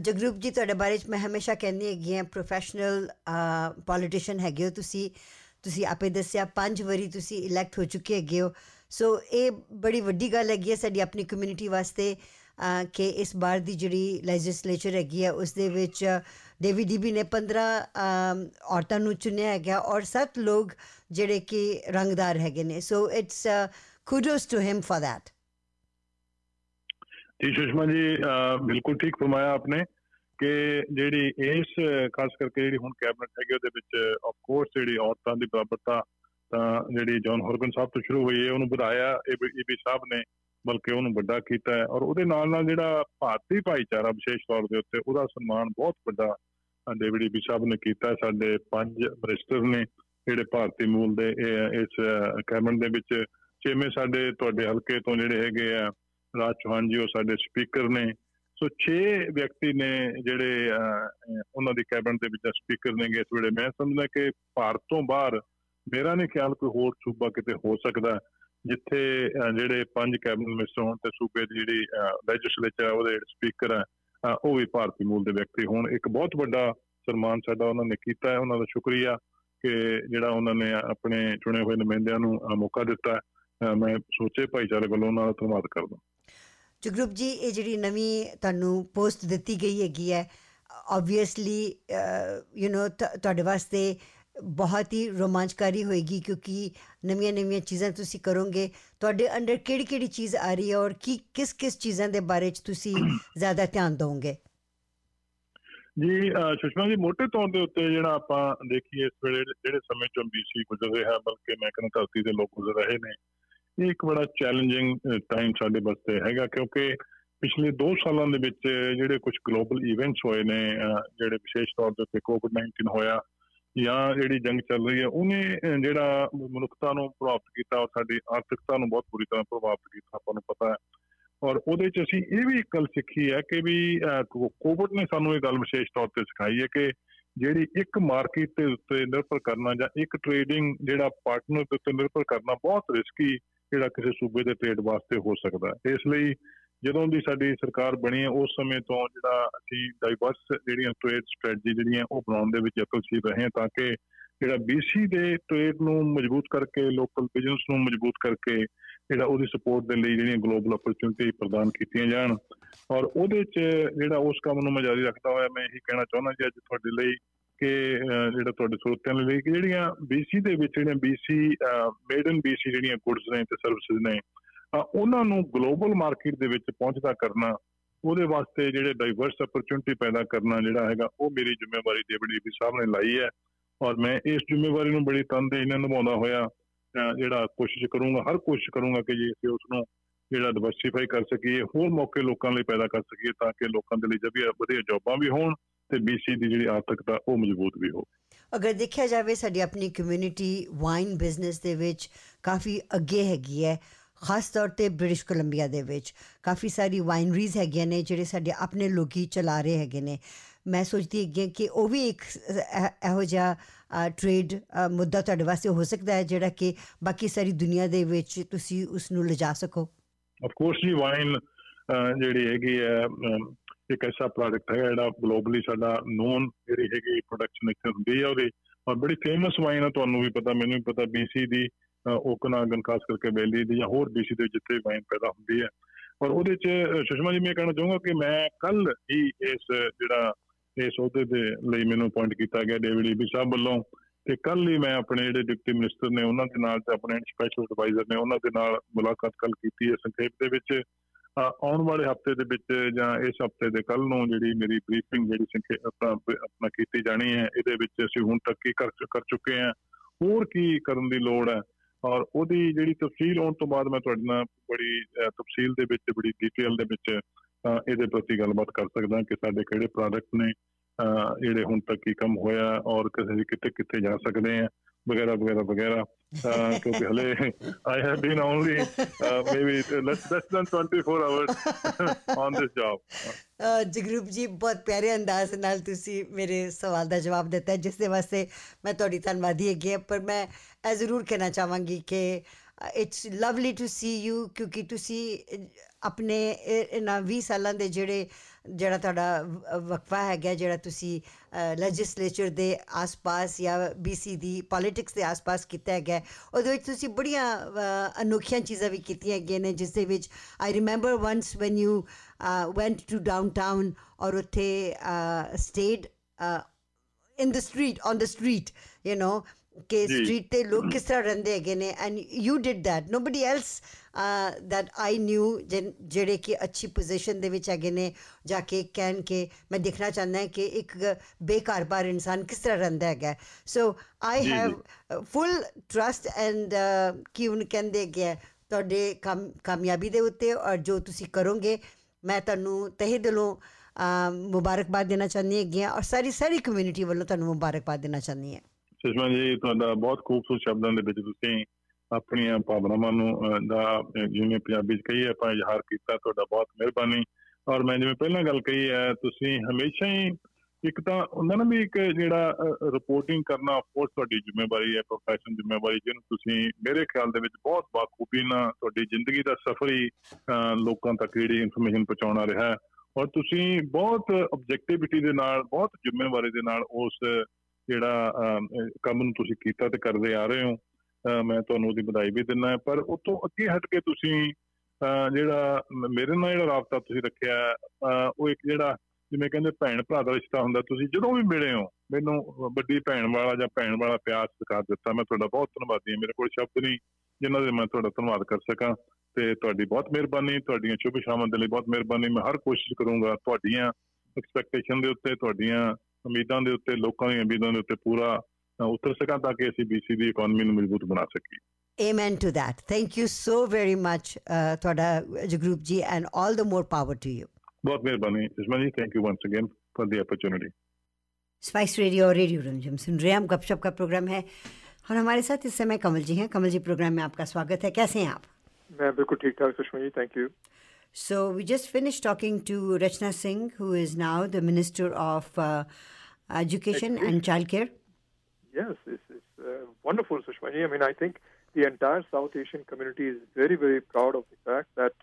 ਜਗਰੂਪ ਜੀ, ਤੁਹਾਡੇ ਬਾਰੇ ਮੈਂ ਹਮੇਸ਼ਾ ਕਹਿੰਦੀ ਹੈਗੀ ਹਾਂ ਪ੍ਰੋਫੈਸ਼ਨਲ ਪੋਲੀਟੀਸ਼ੀਅਨ ਹੈਗੇ ਹੋ ਤੁਸੀਂ। ਤੁਸੀਂ ਆਪੇ ਦੱਸਿਆ, ਪੰਜ ਵਾਰੀ ਤੁਸੀਂ ਇਲੈਕਟ ਹੋ ਚੁੱਕੇ ਹੈਗੇ ਹੋ। ਸੋ ਇਹ ਬੜੀ ਵੱਡੀ ਗੱਲ ਹੈਗੀ ਹੈ ਸਾਡੀ ਆਪਣੀ ਕਮਿਊਨਿਟੀ ਵਾਸਤੇ ਕਿ ਇਸ ਵਾਰ ਦੀ ਜਿਹੜੀ ਲੈਜਿਸਲੇਚਰ ਹੈਗੀ ਹੈ, ਉਸ ਦੇ ਵਿੱਚ ਡੇਵਿਡ ਡੀਬੀ ਨੇ 15 ਔਰਤਾਂ ਨੂੰ ਚੁਣਿਆ ਹੈਗਾ ਔਰ 7 ਲੋਕ ਜਿਹੜੇ ਕਿ ਰੰਗਦਾਰ ਹੈਗੇ ਨੇ। So it's kudos to him for that. ਜੀ, ਸੁਸ਼ਮਾ ਜੀ ਬਿਲਕੁਲ ਠੀਕ ਫਰਮਾਇਆ ਆਪਨੇ ਕਿ ਜਿਹੜੀ ਇਸ, ਖਾਸ ਕਰਕੇ ਜਿਹੜੀ ਹੁਣ ਕੈਬਨਿਟ ਹੈਗੀ, ਉਹਦੇ ਵਿੱਚ ਆਫ ਕੋਰਸ ਜਿਹੜੀ ਔਰਤਾਂ ਦੀ ਬਰਾਬਰਤਾ ਤਾਂ ਜਿਹੜੀ ਜੌਨ ਹੌਰਗਨ ਸਾਹਿਬ ਤੋਂ ਸ਼ੁਰੂ ਹੋਈ ਹੈ, ਉਹਨੂੰ ਵਧਾਇਆ ਏਬੀ ਸਾਹਿਬ ਨੇ, ਬਲਕਿ ਉਹਨੂੰ ਵੱਡਾ ਕੀਤਾ ਹੈ। ਔਰ ਉਹਦੇ ਨਾਲ ਨਾਲ ਜਿਹੜਾ ਭਾਰਤੀ ਭਾਈਚਾਰਾ ਵਿਸ਼ੇਸ਼ ਤੌਰ ਦੇ ਉੱਤੇ, ਉਹਦਾ ਸਨਮਾਨ ਬਹੁਤ ਵੱਡਾ ਡੇਵਿਡ ਈਬੀ ਸਾਹਿਬ ਨੇ ਕੀਤਾ ਸਾਡੇ ਪੰਜ ਮਿਨਿਸਟਰ ਨੇ, ਜਿਹੜੇ ਭਾਰਤੀ ਮੂਲ ਦੇ ਇਸ ਕੈਬਨਿਟ ਦੇ ਵਿੱਚ ਛੇਵੇਂ ਸਾਡੇ ਤੁਹਾਡੇ ਹਲਕੇ ਤੋਂ ਜਿਹੜੇ ਹੈਗੇ ਆ, ਰਾਜ ਚੌਹਾਨ ਜੀ, ਉਹ ਸਾਡੇ ਸਪੀਕਰ ਨੇ। ਸੋ 6 ਵਿਅਕਤੀ ਨੇ ਜਿਹੜੇ ਉਹਨਾਂ ਦੀ ਕੈਬਨਿਟ ਦੇ ਵਿੱਚ ਸਪੀਕਰ ਨੇਗੇ। ਇਸ ਵੇਲੇ ਮੈਂ ਸਮਝਦਾ ਕਿ ਭਾਰਤ ਤੋਂ ਬਾਹਰ ਮੇਰਾ ਨਹੀਂ ਖਿਆਲ ਕੋਈ ਹੋਰ ਸੂਬਾ ਕਿਤੇ ਹੋ ਸਕਦਾ ਜਿੱਥੇ ਜਿਹੜੇ ਪੰਜ ਕੈਬਨਿਟ ਮਿਨਿਸਟਰ ਹੋਣ ਤੇ ਸੂਬੇ ਦੀ ਜਿਹੜੀ ਲੈਜਿਸਲੇਚਰ ਉਹਦੇ ਸਪੀਕਰ ਹੈ ਉਹ ਵੀ ਭਾਰਤੀ ਮੂਲ ਦੇ ਵਿਅਕਤੀ ਹੋਣ। ਇੱਕ ਬਹੁਤ ਵੱਡਾ ਸਨਮਾਨ ਸਾਡਾ ਉਹਨਾਂ ਨੇ ਕੀਤਾ ਹੈ। ਉਹਨਾਂ ਦਾ ਸ਼ੁਕਰੀਆ ਕਿ ਜਿਹੜਾ ਉਹਨਾਂ ਨੇ ਆਪਣੇ ਚੁਣੇ ਹੋਏ ਨੁਮਾਇੰਦਿਆਂ ਨੂੰ ਮੌਕਾ ਦਿੱਤਾ ਮੈਂ ਸੋਚੇ ਭਾਈਚਾਰੇ ਵੱਲੋਂ ਉਹਨਾਂ ਦਾ ਧੰਨਵਾਦ ਕਰਦਾ ਜਗਰੂਪ ਜੀ ਇਹ ਜਿਹੜੀ ਨਵੀਂ ਤੁਹਾਨੂੰ ਪੋਸਟ ਦਿੱਤੀ ਗਈ ਹੈਗੀ ਹੈ ਆਬਵੀਅਸਲੀ ਯੂ نو ਤੁਹਾਡੇ ਵਾਸਤੇ ਬਹੁਤ ਹੀ ਰੋਮਾਂਚਕਾਰੀ ਹੋਏਗੀ ਕਿਉਂਕਿ ਨਵੀਆਂ ਨਵੀਆਂ ਚੀਜ਼ਾਂ ਤੁਸੀਂ ਕਰੋਗੇ ਤੁਹਾਡੇ ਅੰਡਰ ਕਿਹੜੀ ਕਿਹੜੀ ਚੀਜ਼ ਆ ਰਹੀ ਹੈ ਔਰ ਕੀ ਕਿਸ ਕਿਸ ਚੀਜ਼ਾਂ ਦੇ ਬਾਰੇ ਚ ਤੁਸੀਂ ਜ਼ਿਆਦਾ ਧਿਆਨ ਦੋਗੇ ਜੀ ਸੁਸ਼ਮਾ ਜੀ ਮੋٹے ਤੌਰ ਦੇ ਉੱਤੇ ਜਿਹੜਾ ਆਪਾਂ ਦੇਖੀਏ ਇਸ ਵੇਲੇ ਜਿਹੜੇ ਸਮੇਂ ਚੋਂ ਬੀਸੀ ਗੁਜ਼ਰ ਰਿਹਾ ਬਲਕਿ ਮੈਂ ਕਹਿੰਦਾ ਧਰਤੀ ਦੇ ਲੋਕ ਗੁਜ਼ਰ ਰਹੇ ਨੇ ਇਹ ਇੱਕ ਬੜਾ ਚੈਲੰਜਿੰਗ ਟਾਈਮ ਸਾਡੇ ਵਾਸਤੇ ਹੈਗਾ ਕਿਉਂਕਿ ਪਿਛਲੇ 2 ਸਾਲਾਂ ਦੇ ਵਿੱਚ ਜਿਹੜੇ ਕੁਝ ਗਲੋਬਲ ਇਵੈਂਟਸ ਹੋਏ ਨੇ ਜਿਹੜੇ ਵਿਸ਼ੇਸ਼ ਤੌਰ ਤੇ ਕੋਵਿਡ-19 ਹੋਇਆ ਜਾਂ ਜਿਹੜੀ ਜੰਗ ਚੱਲ ਰਹੀ ਹੈ, ਉਹਨੇ ਜਿਹੜਾ ਮਨੁੱਖਤਾ ਨੂੰ ਪ੍ਰਭਾਵਿਤ ਕੀਤਾ, ਔਰ ਸਾਡੀ ਆਰਥਿਕਤਾ ਨੂੰ ਬਹੁਤ ਬੁਰੀ ਤਰ੍ਹਾਂ ਪ੍ਰਭਾਵਿਤ ਕੀਤਾ, ਆਪਾਂ ਨੂੰ ਪਤਾ ਹੈ। ਔਰ ਉਹਦੇ ਚ ਅਸੀਂ ਇਹ ਵੀ ਇੱਕ ਗੱਲ ਸਿੱਖੀ ਹੈ ਕਿ ਵੀ ਕੋਵਿਡ ਨੇ ਸਾਨੂੰ ਇਹ ਗੱਲ ਵਿਸ਼ੇਸ਼ ਤੌਰ ਤੇ ਸਿਖਾਈ ਹੈ ਕਿ ਜਿਹੜੀ ਇੱਕ ਮਾਰਕੀਟ ਦੇ ਉੱਤੇ ਨਿਰਭਰ ਕਰਨਾ ਜਾਂ ਇੱਕ ਟ੍ਰੇਡਿੰਗ ਜਿਹੜਾ ਪਾਰਟਨਰ ਦੇ ਉੱਤੇ ਨਿਰਭਰ ਕਰਨਾ ਬਹੁਤ ਰਿਸਕੀ ਜਿਹੜਾ ਕਿਸੇ ਸੂਬੇ ਦੇ ਟ੍ਰੇਡ ਵਾਸਤੇ ਹੋ ਸਕਦਾ ਹੈ। ਇਸ ਲਈ ਜਦੋਂ ਦੀ ਸਾਡੀ ਸਰਕਾਰ ਬਣੀ ਹੈ, ਉਸ ਸਮੇਂ ਤੋਂ ਜਿਹੜਾ ਅਸੀਂ ਡਾਈਵਰਸ ਜਿਹੜੀਆਂ ਟ੍ਰੇਡ ਸਟ੍ਰੈਟਜੀ ਜਿਹੜੀਆਂ ਉਹ ਬਣਾਉਣ ਦੇ ਵਿੱਚ ਯਤਨਸ਼ੀਲ ਰਹੇ ਤਾਂ ਕਿ ਜਿਹੜਾ BC ਦੇ ਟ੍ਰੇਡ ਨੂੰ ਮਜ਼ਬੂਤ ਕਰਕੇ ਲੋਕਲ ਬਿਜ਼ਨਸ ਨੂੰ ਮਜ਼ਬੂਤ ਕਰਕੇ ਜਿਹੜਾ ਉਹਦੀ ਸਪੋਰਟ ਦੇ ਲਈ ਜਿਹੜੀਆਂ ਗਲੋਬਲ ਅਪਰਚੂਨਿਟੀ ਪ੍ਰਦਾਨ ਕੀਤੀਆਂ ਜਾਣ। ਔਰ ਉਹਦੇ 'ਚ ਜਿਹੜਾ ਉਸ ਕੰਮ ਨੂੰ ਮੈਂ ਜਾਰੀ ਰੱਖਦਾ ਹੋਇਆ, ਮੈਂ ਇਹੀ ਕਹਿਣਾ ਚਾਹੁੰਦਾ ਜੀ ਅੱਜ ਤੁਹਾਡੇ ਲਈ ਕਿ ਜਿਹੜਾ ਤੁਹਾਡੇ ਸਰੋਤਿਆਂ ਲਈ ਕਿ ਜਿਹੜੀਆਂ BC ਦੇ ਵਿੱਚ ਜਿਹੜੀਆਂ BC ਮੇਡ ਇਨ BC ਜਿਹੜੀਆਂ ਗੁੱਡਸ ਨੇ ਤੇ ਸਰਵਿਸਿਜ਼ ਨੇ ਉਹਨਾਂ ਨੂੰ ਗਲੋਬਲ ਮਾਰਕੀਟ ਦੇ ਵਿੱਚ ਪਹੁੰਚਦਾ ਕਰਨਾ, ਉਹਦੇ ਵਾਸਤੇ ਜਿਹੜੇ ਡਾਈਵਰਸ ਅਪਰਚੂਨਿਟੀ ਪੈਦਾ ਕਰਨਾ ਜਿਹੜਾ ਹੈਗਾ, ਉਹ ਮੇਰੀ ਜ਼ਿੰਮੇਵਾਰੀ ਡੇਵਿਡ ਵੀ ਸਾਹਿਬ ਨੇ ਲਾਈ ਹੈ। ਔਰ ਮੈਂ ਇਸ ਜ਼ਿੰਮੇਵਾਰੀ ਨੂੰ ਬੜੀ ਤਨਦੇਹੀ ਨਾਲ ਨਿਭਾਉਂਦਾ ਹੋਇਆ ਜਿਹੜਾ ਕੋਸ਼ਿਸ਼ ਕਰੂੰਗਾ, ਹਰ ਕੋਸ਼ਿਸ਼ ਕਰੂੰਗਾ ਕਿ ਜੇ ਅਸੀਂ ਉਸ ਨੂੰ ਜਿਹੜਾ ਡਿਵਰਸਿਫਾਈ ਕਰ ਸਕੀਏ, ਹੋਰ ਮੌਕੇ ਲੋਕਾਂ ਲਈ ਪੈਦਾ ਕਰ ਸਕੀਏ ਤਾਂ ਕਿ ਲੋਕਾਂ ਦੇ ਲਈ ਜਬੀ ਵਧੀਆ ਜੌਬਾਂ ਵੀ ਹੋਣ ਤੇ ਬੀਸੀ ਦੀ ਜਿਹੜੀ ਆਰਥਿਕਤਾ ਉਹ ਮਜ਼ਬੂਤ ਵੀ ਹੋਵੇ। ਅਗਰ ਦੇਖਿਆ ਜਾਵੇ, ਸਾਡੀ ਆਪਣੀ ਕਮਿਊਨਿਟੀ ਵਾਈਨ ਬਿਜ਼ਨਸ ਦੇ ਵਿੱਚ ਕਾਫੀ ਅੱਗੇ ਹੈਗੀ ਹੈ। ਖਾਸ ਤੌਰ ਤੇ ਬ੍ਰਿਟਿਸ਼ ਕੋਲੰਬੀਆ ਦੇ ਵਿੱਚ। ਕਾਫੀ ਸਾਰੀ ਵਾਈਨਰੀਜ਼ ਹੈਗੀਆਂ ਨੇ, ਜਿਹੜੇ ਸਾਡੇ ਆਪਣੇ ਲੋਕੀ ਚਲਾ ਰਹੇ ਹੈਗੇ ਨੇ। ਮੈਂ ਸੋਚਦੀ ਹਾਂ ਕਿ ਉਹ ਵੀ ਇੱਕ ਇਹੋ ਜਿਹਾ ਟ੍ਰੇਡ ਮੁੱਦਾ ਤੁਹਾਡੇ ਵਾਸਤੇ ਹੋ ਸਕਦਾ ਹੈ, ਜਿਹੜਾ ਕਿ ਬਾਕੀ ਸਾਰੀ ਦੁਨੀਆ ਦੇ ਵਿੱਚ ਤੁਸੀਂ ਉਸ ਨੂੰ ਲਿਜਾ ਸਕੋ। ਆਫ ਕੋਰਸ ਜੀ ਵਾਈਨ ਜਿਹੜੀ ਹੈਗੀ ਹੈ ਇੱਕ ਐਸਾ ਪ੍ਰੋਡਕਟ ਹੈ ਜਿਹੜਾ ਗਲੋਬਲੀ ਸਾਡਾ ਨੋਨ ਜਿਹੜੀ ਹੈਗੀ ਪ੍ਰੋਡਕਸ਼ਨ ਇੱਥੇ ਹੁੰਦੀ ਹੈ ਉਹਦੀ। ਔਰ ਬੜੀ ਫੇਮਸ ਵਾਈਨ ਹੈ, ਤੁਹਾਨੂੰ ਵੀ ਪਤਾ, ਮੈਨੂੰ ਵੀ ਪਤਾ BC ਦੀ ਓਕਨਾਗਨ, ਖਾਸ ਕਰਕੇ ਵੈਲੀ ਦੀ ਜਾਂ ਹੋਰ BC ਦੇ ਜਿੱਥੇ ਵਾਈਨ ਪੈਦਾ ਹੁੰਦੀ ਹੈ। ਔਰ ਉਹਦੇ ਚ ਸੁਸ਼ਮਾ ਜੀ, ਮੈਂ ਕਹਿਣਾ ਚਾਹੂੰਗਾ ਕਿ ਮੈਂ ਕੱਲ ਹੀ ਇਸ, ਜਿਹੜਾ ਇਸ ਅਹੁਦੇ ਦੇ ਲਈ ਮੈਨੂੰ ਅਪਾਇੰਟ ਕੀਤਾ ਗਿਆ ਡੇਵਿਡ ਈਬੀ ਸਾਹਿਬ ਵੱਲੋਂ। ਤੇ ਕੱਲ ਹੀ ਮੈਂ ਆਪਣੇ ਜਿਹੜੇ ਡਿਪਟੀ ਮਿਨਿਸਟਰ ਨੇ, ਉਹਨਾਂ ਦੇ ਨਾਲ ਤੇ ਆਪਣੇ ਸਪੈਸ਼ਲ ਐਡਵਾਈਜ਼ਰ ਨੇ, ਉਹਨਾਂ ਦੇ ਨਾਲ ਮੁਲਾਕਾਤ ਕੱਲ ਕੀਤੀ ਹੈ ਸੰਖੇਪ ਦੇ ਵਿੱਚ। ਆਉਣ ਵਾਲੇ ਹਫ਼ਤੇ ਦੇ ਵਿੱਚ ਜਾਂ ਇਸ ਹਫ਼ਤੇ ਦੇ ਕੱਲ ਨੂੰ ਜਿਹੜੀ ਮੇਰੀ ਬਰੀਫਿੰਗ ਜਿਹੜੀ ਸੰਖੇਪ ਆਪਣਾ ਕੀਤੀ ਜਾਣੀ ਹੈ, ਇਹਦੇ ਵਿੱਚ ਅਸੀਂ ਹੁਣ ਤੱਕ ਕੀ ਕਰ ਕਰ ਚੁੱਕੇ ਹਾਂ। ਹੋਰ ਕੀ ਕਰਨ ਦੀ ਲੋੜ ਹੈ? ਔਰ ਉਹਦੀ ਜਿਹੜੀ ਤਫਸੀਲ ਆਉਣ ਤੋਂ ਬਾਅਦ ਮੈਂ ਤੁਹਾਡੇ ਨਾਲ ਬੜੀ ਤਫਸੀਲ ਦੇ ਵਿੱਚ, ਬੜੀ ਡਿਟੇਲ ਦੇ ਵਿੱਚ ਇਹਦੇ ਪ੍ਰਤੀ ਗੱਲਬਾਤ ਕਰ ਸਕਦਾ ਕਿ ਸਾਡੇ ਕਿਹੜੇ ਪ੍ਰੋਡਕਟ ਨੇ ਜਿਹੜੇ ਹੁਣ ਤੱਕ ਕੀ ਕੰਮ ਹੋਇਆ ਔਰ ਕਿਸੇ ਕਿਤੇ ਕਿਤੇ ਜਾ ਸਕਦੇ ਆ। ਵਗੈਰਾ ਵਗੈਰਾ ਵਗੈਰਾ। ਕਿਉਂਕਿ ਹਲੇ I have been only maybe less less than 24 hours on this job Jagroop ji, ਬਹੁਤ ਪਿਆਰੇ ਅੰਦਾਜ਼ ਨਾਲ ਤੁਸੀਂ ਮੇਰੇ ਸਵਾਲ ਦਾ ਜਵਾਬ ਦਿੱਤਾ, ਜਿਸ ਦੇ ਵਾਸਤੇ ਮੈਂ ਤੁਹਾਡੀ ਧੰਨਵਾਦੀ ਹੈਗੀ ਪਰ ਮੈਂ ਇਹ ਜ਼ਰੂਰ ਕਹਿਣਾ ਚਾਹਾਂਗੀ ਕਿ it's lovely to see you ਕਿਉਂਕਿ ਤੁਸੀਂ ਆਪਣੇ ਇਹਨਾਂ 20 ਸਾਲਾਂ ਦੇ ਜਿਹੜੇ ਜਿਹੜਾ ਤੁਹਾਡਾ ਵਕਫਾ ਹੈਗਾ ਜਿਹੜਾ ਤੁਸੀਂ ਲੈਜਿਸਲੇਚਰ ਦੇ ਆਸ-ਪਾਸ ਜਾਂ BC ਦੀ ਪੋਲਿਟਿਕਸ ਦੇ ਆਸ-ਪਾਸ ਕੀਤਾ ਹੈਗਾ ਉਹਦੇ ਵਿੱਚ ਤੁਸੀਂ ਬੜੀਆਂ ਅਨੋਖੀਆਂ ਚੀਜ਼ਾਂ ਵੀ ਕੀਤੀਆਂ ਹੈਗੀਆਂ ਨੇ ਜਿਸ ਦੇ ਵਿੱਚ I remember once when you went to downtown ਔਰ ਉੱਥੇ stayed in the street on the street you know ਕਿ ਸਟਰੀਟ ਤੇ ਲੋਕ ਕਿਸ ਤਰ੍ਹਾਂ ਰਹਿੰਦੇ ਹੈਗੇ ਨੇ and you did that nobody else that I knew ਜਿਹੜੇ ਕਿ ਅੱਛੀ ਪੋਜੀਸ਼ਨ ਦੇ ਵਿੱਚ ਹੈਗੇ ਨੇ ਜਾ ਕੇ ਕਹਿਣ ਕੇ ਮੈਂ ਦੇਖਣਾ ਚਾਹੁੰਦਾ ਹਾਂ ਕਿ ਇੱਕ ਬੇਕਾਰਬਾਰ ਇਨਸਾਨ ਕਿਸ ਤਰ੍ਹਾਂ ਰਹਿੰਦਾ ਹੈਗਾ so I have full trust and ਕਿ ਉਹਨ ਕਹਿੰਦੇ ਕਿ ਤੁਹਾਡੇ ਕਾਮਯਾਬੀ ਦੇ ਉੱਤੇ ਔਰ ਜੋ ਤੁਸੀਂ ਕਰੋਗੇ ਮੈਂ ਤੁਹਾਨੂੰ ਤਹਿ ਦਿਲੋਂ ਮੁਬਾਰਕਬਾਦ ਦੇਣਾ ਚਾਹੁੰਦੀ ਹਾਂ ਔਰ ਸਾਰੀ ਸਾਰੀ ਕਮਿਊਨਿਟੀ ਵੱਲੋਂ ਤੁਹਾਨੂੰ ਮੁਬਾਰਕਬਾਦ ਦੇਣਾ ਚਾਹੁੰਦੀ ਹਾਂ ਸੁਸ਼ਮਾ ਜੀ, ਤੁਹਾਡਾ ਬਹੁਤ ਖੂਬਸੂਰਤ ਸ਼ਬਦਾਂ ਦੇ ਵਿੱਚ ਤੁਸੀਂ ਆਪਣੀਆਂ ਭਾਵਨਾਵਾਂ ਨੂੰ ਦਾ ਜਿਵੇਂ ਪੰਜਾਬੀ ਚ ਕਹੀਏ ਆਪਾਂ, ਇਜ਼ਹਾਰ ਕੀਤਾ, ਤੁਹਾਡਾ ਬਹੁਤ ਮਿਹਰਬਾਨੀ। ਔਰ ਮੈਂ ਜਿਵੇਂ ਪਹਿਲਾਂ ਗੱਲ ਕਹੀ ਹੈ, ਤੁਸੀਂ ਹਮੇਸ਼ਾ ਹੀ ਇੱਕ ਤਾਂ ਹੁੰਦਾ ਨਾ ਵੀ ਇੱਕ ਜਿਹੜਾ ਰਿਪੋਰਟਿੰਗ ਕਰਨਾ ਆਫਕੋਰਸ ਤੁਹਾਡੀ ਜ਼ਿੰਮੇਵਾਰੀ ਹੈ ਪ੍ਰੋਫੈਸ਼ਨ ਜ਼ਿੰਮੇਵਾਰੀ, ਜਿਹਨੂੰ ਤੁਸੀਂ ਮੇਰੇ ਖਿਆਲ ਦੇ ਵਿੱਚ ਬਹੁਤ ਬਾਖੂਬੀ ਨਾਲ ਤੁਹਾਡੀ ਜ਼ਿੰਦਗੀ ਦਾ ਸਫ਼ਰ ਹੀ ਲੋਕਾਂ ਤੱਕ ਜਿਹੜੀ ਇਨਫੋਰਮੇਸ਼ਨ ਪਹੁੰਚਾਉਣਾ ਰਿਹਾ ਹੈ। ਔਰ ਤੁਸੀਂ ਬਹੁਤ ਆਬਜੈਕਟਿਵਿਟੀ ਦੇ ਨਾਲ, ਬਹੁਤ ਜ਼ਿੰਮੇਵਾਰੀ ਦੇ ਨਾਲ ਉਸ ਜਿਹੜਾ ਕੰਮ ਨੂੰ ਤੁਸੀਂ ਕੀਤਾ ਤੇ ਕਰਦੇ ਆ ਰਹੇ ਹੋ ਮੈਂ ਤੁਹਾਨੂੰ ਉਹਦੀ ਵਧਾਈ ਵੀ ਦਿੰਦਾ ਪਰ ਉਤੋਂ ਅੱਗੇ ਹਟ ਕੇ ਤੁਸੀਂ ਜਿਹੜਾ ਮੇਰੇ ਨਾਲ ਜਿਹੜਾ ਰਾਬਤਾ ਤੁਸੀਂ ਰੱਖਿਆ ਉਹ ਇੱਕ ਜਿਹੜਾ ਜਿਵੇਂ ਕਹਿੰਦੇ ਭੈਣ ਭਰਾ ਦਾ ਰਿਸ਼ਤਾ ਹੁੰਦਾ, ਤੁਸੀਂ ਜਦੋਂ ਵੀ ਮਿਲੇ ਹੋ, ਮੈਨੂੰ ਵੱਡੀ ਭੈਣ ਵਾਲਾ ਜਾਂ ਭੈਣ ਵਾਲਾ ਪਿਆਰ ਸਿਖਾ ਦਿੱਤਾ। ਮੈਂ ਤੁਹਾਡਾ ਬਹੁਤ ਧੰਨਵਾਦੀ ਹਾਂ। ਮੇਰੇ ਕੋਲ ਸ਼ਬਦ ਨਹੀਂ ਜਿਨ੍ਹਾਂ ਦੇ ਮੈਂ ਤੁਹਾਡਾ ਧੰਨਵਾਦ ਕਰ ਸਕਾਂ। ਤੇ ਤੁਹਾਡੀ ਬਹੁਤ ਮਿਹਰਬਾਨੀ, ਤੁਹਾਡੀਆਂ ਸ਼ੁਭ ਸ਼ਾਮਾਂ ਦੇ ਲਈ ਬਹੁਤ ਮਿਹਰਬਾਨੀ। ਮੈਂ ਹਰ ਕੋਸ਼ਿਸ਼ ਕਰੂੰਗਾ ਤੁਹਾਡੀਆਂ ਐਕਸਪੈਕਟੇਸ਼ਨ ਦੇ ਉੱਤੇ, ਤੁਹਾਡੀਆਂ ਉਮੀਦਾਂ ਦੇ ਉੱਤੇ ਲੋਕਾਂ ਦੀਆਂ ਉਮੀਦਾਂ ਦੇ ਉੱਤੇ ਪੂਰਾ ਉਤਰ ਸਕਾਂ ਤਾਂ ਕਿ ਅਸੀਂ ਬੀਸੀ ਦੀ ਇਕਨੋਮੀ ਨੂੰ ਮਜ਼ਬੂਤ ਬਣਾ ਸਕੀਏ Amen to that. Thank you so very much, uh, Thoda Jagrup ji, and all the more power to you. बहुत मेहरबानी Isma ji thank you once again for the opportunity Spice Radio और radio रंजम सुन रहे हैं हम गपशप का programme है और हमारे साथ इस समय कमल जी हैं कमल जी प्रोग्राम में आपका स्वागत है कैसे हैं आप मैं बिल्कुल ठीक ठाक Sushma ji thank you So we just finished talking to Rachna Singh, who is now the Minister of uh, Education and Childcare. Yes, it's, is uh, wonderful, Sushmaji. I mean, I think the entire South Asian community is very, very proud of the fact that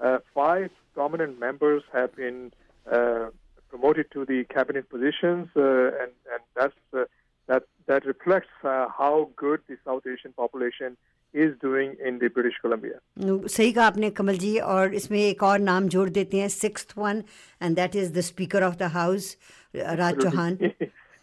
uh, uh, five prominent members have been uh, promoted to the cabinet positions, uh, and and that's uh, that that reflects how good the South Asian population is doing in the British Columbia. सही कहा आपने कमल जी और इसमें एक और नाम जोड़ देते हैं sixth one and that is the speaker of the house Raj Chauhan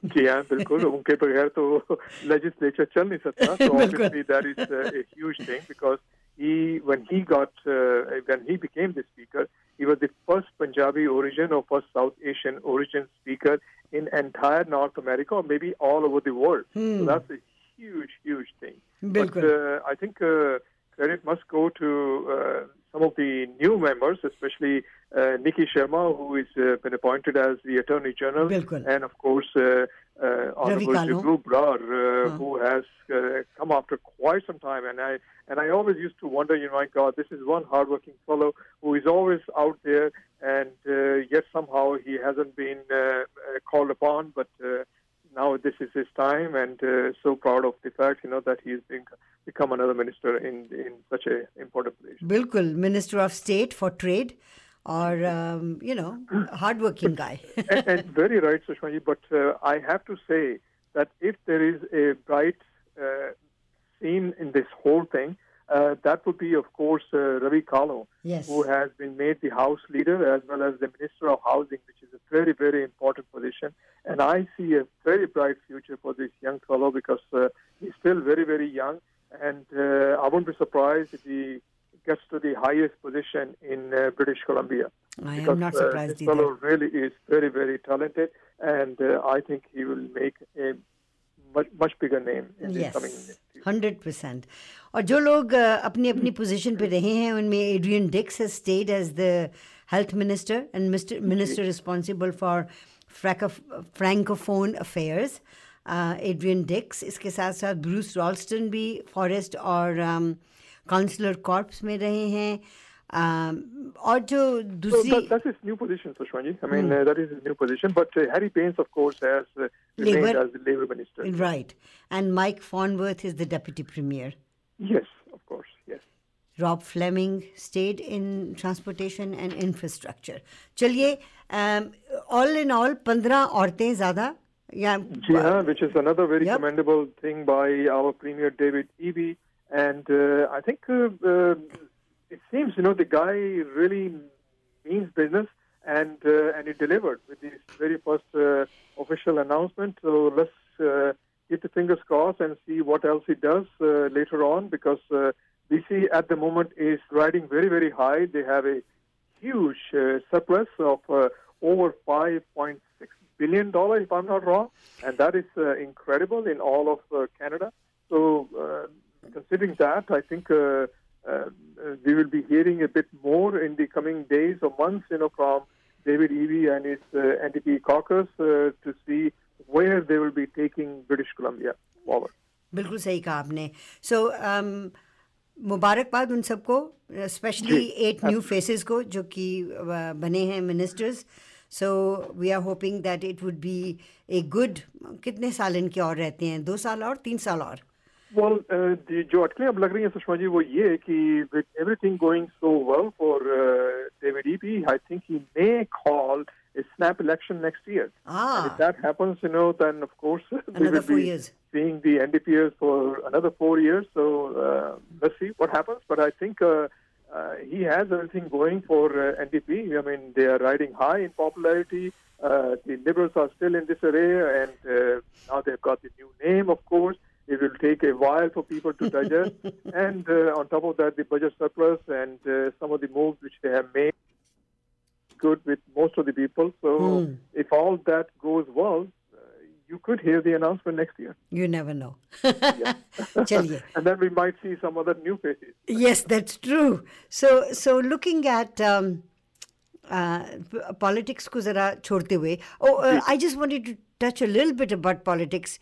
ji हाँ बिल्कुल उनके बगैर तो लेजिस्लेचर चल नहीं सकता so obviously that is a, a huge thing because he when he got uh, when he became the speaker, he was the first Punjabi origin or first South Asian origin speaker in entire North America or maybe all over the world. Hmm. So that's a huge, huge thing. But uh, I think uh, credit must go to uh, some of the new members, especially uh, Nikki Sharma, who has uh, been appointed as the Attorney General, Bilkul. and of course uh, uh, Honorable Jagrup Brar, uh, huh. who has uh, come after quite some time. And I and I always used to wonder, you know, my God, this is one hardworking fellow who is always out there, and uh, yet somehow he hasn't been called upon, but. Now this is his time, and so proud of the fact, you know, that he's been, become another minister in in such a important position. Bilkul, Minister of State for Trade or um, you know hardworking guy. and, and, very right, Sushmaji. But uh, I have to say that if there is a bright uh, scene in this whole thing, uh, that would be, of course, uh, Ravi Kahlon, yes. who has been made the House Leader as well as the Minister of Housing, which is a very, very important position. And I see a very bright future for this young fellow because uh, he's still very, very young. And uh, I wouldn't be surprised if he gets to the highest position in uh, British Columbia. I because, am not surprised uh, this fellow really is very, very talented. And I think he will make a much, much bigger name in yes. the coming hundred percent और जो लोग अपनी अपनी position पे रहे हैं उनमें Adrian Dix has stayed as the health minister and mister minister responsible for francophone affairs Adrian Dix इसके साथ साथ ब्रूस रॉल्स्टन भी फॉरेस्ट और काउंसलर um, कॉर्प्स में रहे हैं। Um, or. So that, that's his new position, Sushmaji. I mean, mm. uh, that is his new position. But uh, Harry Bains, of course, has uh, remained Labour... as the Labour Minister. Right. And Mike Farnworth is the Deputy Premier. Yes, of course, yes. Rob Fleming stayed in transportation and infrastructure. चलिए all in all पंद्रह औरतें ज़्यादा Yeah. जी हाँ which is another very commendable thing by our premier David I think. Uh, uh, it seems, you know, the guy really means business and uh, and he delivered with his very first uh, official announcement. So let's uh, keep the fingers crossed and see what else he does uh, later on because uh, BC at the moment is riding very, very high. They have a huge uh, surplus of uh, over 5.6 billion dollars, if I'm not wrong, and that is uh, incredible in all of uh, Canada. So, uh, considering that, I think uh, uh, we will be hearing a bit more in the coming days or months, you know, from David Eby and his uh, NDP caucus uh, to see where they will be taking British Columbia forward. बिल्कुल सही कहा आपने सो so, मुबारकबाद उन सबको specially eight new faces को जो कि बने हैं ministers so we are hoping that it would be a good कितने साल इनके और रहते हैं दो साल और तीन साल और well, uh, जो अटकलें अब लग रही हैं सुषमा जी वो ये है कि with everything going so well for uh, David Eby, I think he may call a snap election next year. Ah. And if that happens, you know, then of course we will be years. seeing the NDPs for another four years. So uh, let's see what happens. But I think uh, uh, he has everything going for uh, NDP. I mean, they are riding high in popularity. Uh, the Liberals are still in disarray, and uh, now they've got the new name, of course. It will take a while for people to digest. and uh, on top of that, the budget surplus and uh, some of the moves which they have made good with most of the people. So mm. if all that goes well, uh, you could hear the announcement next year. You never know. And then we might see some other new faces. yes, that's true. So, so looking at um, uh, politics zara oh, uh, I just wanted to touch a little bit about politics.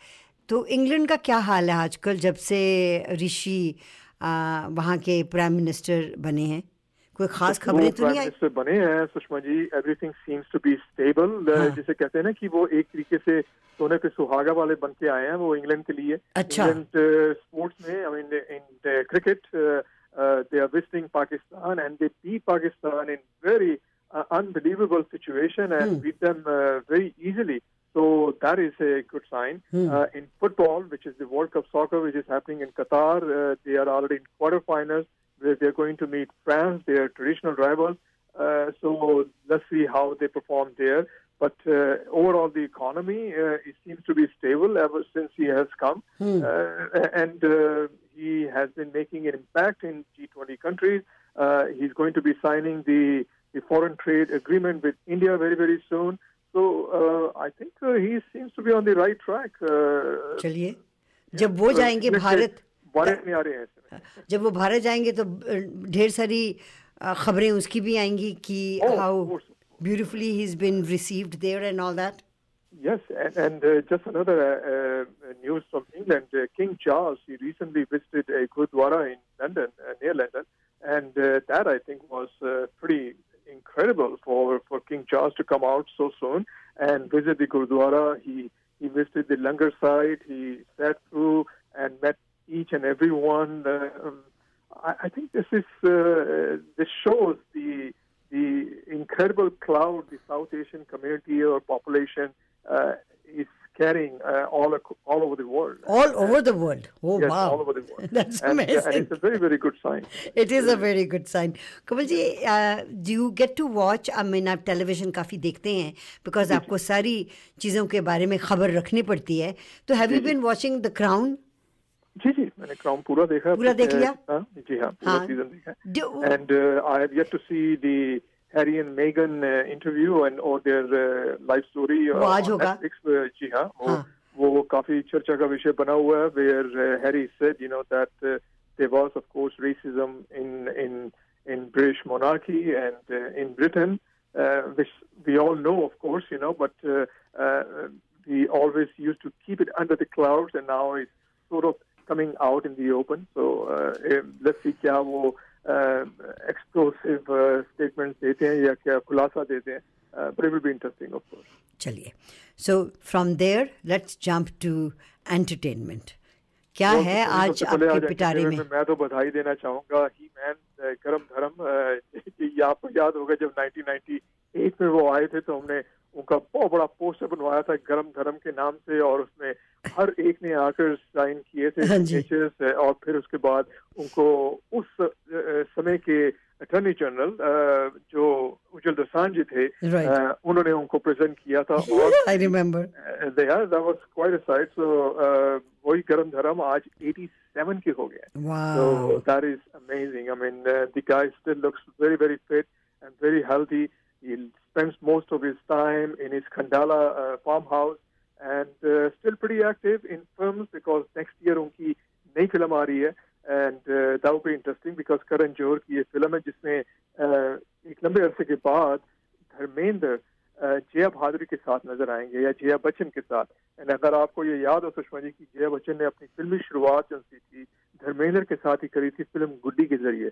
तो England का क्या हाल है आजकल जब से ऋषि वहाँ के prime minister बने हैं कोई खास खबरें तो नहीं आई बने हैं Sushma ji everything seems to be stable. जिसे कहते हैं ना कि वो एक तरीके से सोने पे सुहागा वाले बन के आए हैं वो इंग्लैंड के लिए अच्छा। इंग्लैंड स्पोर्ट्स में I mean in cricket they are visiting Pakistan and they beat Pakistan in very unbelievable situation and them uh, very easily. So that is a good sign. Hmm. Uh, in football, which is the World Cup soccer, which is happening in Qatar, uh, they are already in quarterfinals where they're going to meet France, their traditional rivals. Uh, so let's see how they perform there. But uh, overall, the economy uh, it seems to be stable ever since he has come, Hmm. uh, and uh, he has been making an impact in G20 countries. Uh, he's going to be signing the, the foreign trade agreement with India very very soon. So uh, I think uh, he seems to be on the right track. Uh, चलिए जब वो जाएंगे भारत भारत में आ रहे हैं इस समय। जब वो भारत जाएंगे तो अ, ढेर सारी अ, खबरें उसकी भी आएंगी कि Oh, of how course. Beautifully he is been received there and all that Yes, and, and uh, just another uh, uh, news from England. Uh, King Charles, he recently visited a Gurdwara in London, uh, near London, and uh, that I think was uh, pretty incredible for, for King Charles to come out so soon and visit the Gurdwara. He he visited the Langar site. He sat through and met each and every one. Uh, um, I, I think this is uh, this shows the the incredible cloud the South Asian community or population uh, is carrying uh, all ac- all over the world. all over the world oh yes, wow all over the world. that's and, yeah, amazing and it's a very very good sign. it is a very good sign Kamal ji uh, do you get to watch I mean आप television काफ़ी देखते हैं because आपको सारी चीज़ों के बारे में खबर रखनी पड़ती है तो have you been watching the crown जी जी मैंने क्राउन पूरा देखा पूरा देख लिया? हाँ, जी हाँ पूरा हाँ। सीजन देखा Do- and uh, I have yet to see the Harry and Meghan uh, interview and or their uh, life story uh, वो आज on होगा? Netflix. Uh, जी हाँ वो हाँ। वो काफी चर्चा का विषय बना हुआ है where uh, Harry said you know that uh, there was of course racism in in in British monarchy and uh, in Britain uh, which we all know of course you know but uh, uh, we always used to keep it under the clouds and now it's sort of coming out in the open. So uh, eh, let's see क्या वो explosive uh, देते हैं या क्या खुलासा देते हैं. But it will be interesting, of course. चलिए so from there let's jump to entertainment क्या है आज आपके पिटारे में मैं तो बधाई देना चाहूँगा ही मैन गरम धर्म ये आपको याद होगा जब 1998 में वो आए थे तो हमने उनका बहुत बड़ा पोस्टर बनवाया था गर्म धर्म के नाम से और उसमें हर एक ने आकर साइन किए थे और फिर उसके बाद उनको उस समय के अटर्नी जनरल जो उज्जवल दसान जी थे right. उन्होंने उनको प्रेजेंट किया था और आई रिमेम्बर दे सो वही गर्म धर्म आज 87 के हो गए so that is amazing I mean the guy still looks very very fit and very spends most of his time in his Khandala uh, farmhouse and uh, still pretty active in films because next year उनकी नई film आ रही है and that would be interesting because Karan Johar की ये film है जिसमें uh, एक लंबे अरसे के बाद धर्मेंद्र जया बहादुरी के साथ नज़र आएँगे या जया बच्चन के साथ एंड अगर आपको ये याद हो सुषमा जी की जया बच्चन ने अपनी फिल्मी शुरुआत जो सी थी धर्मेंद्र के साथ ही करी थी फ़िल्म गुड्डी के ज़रिए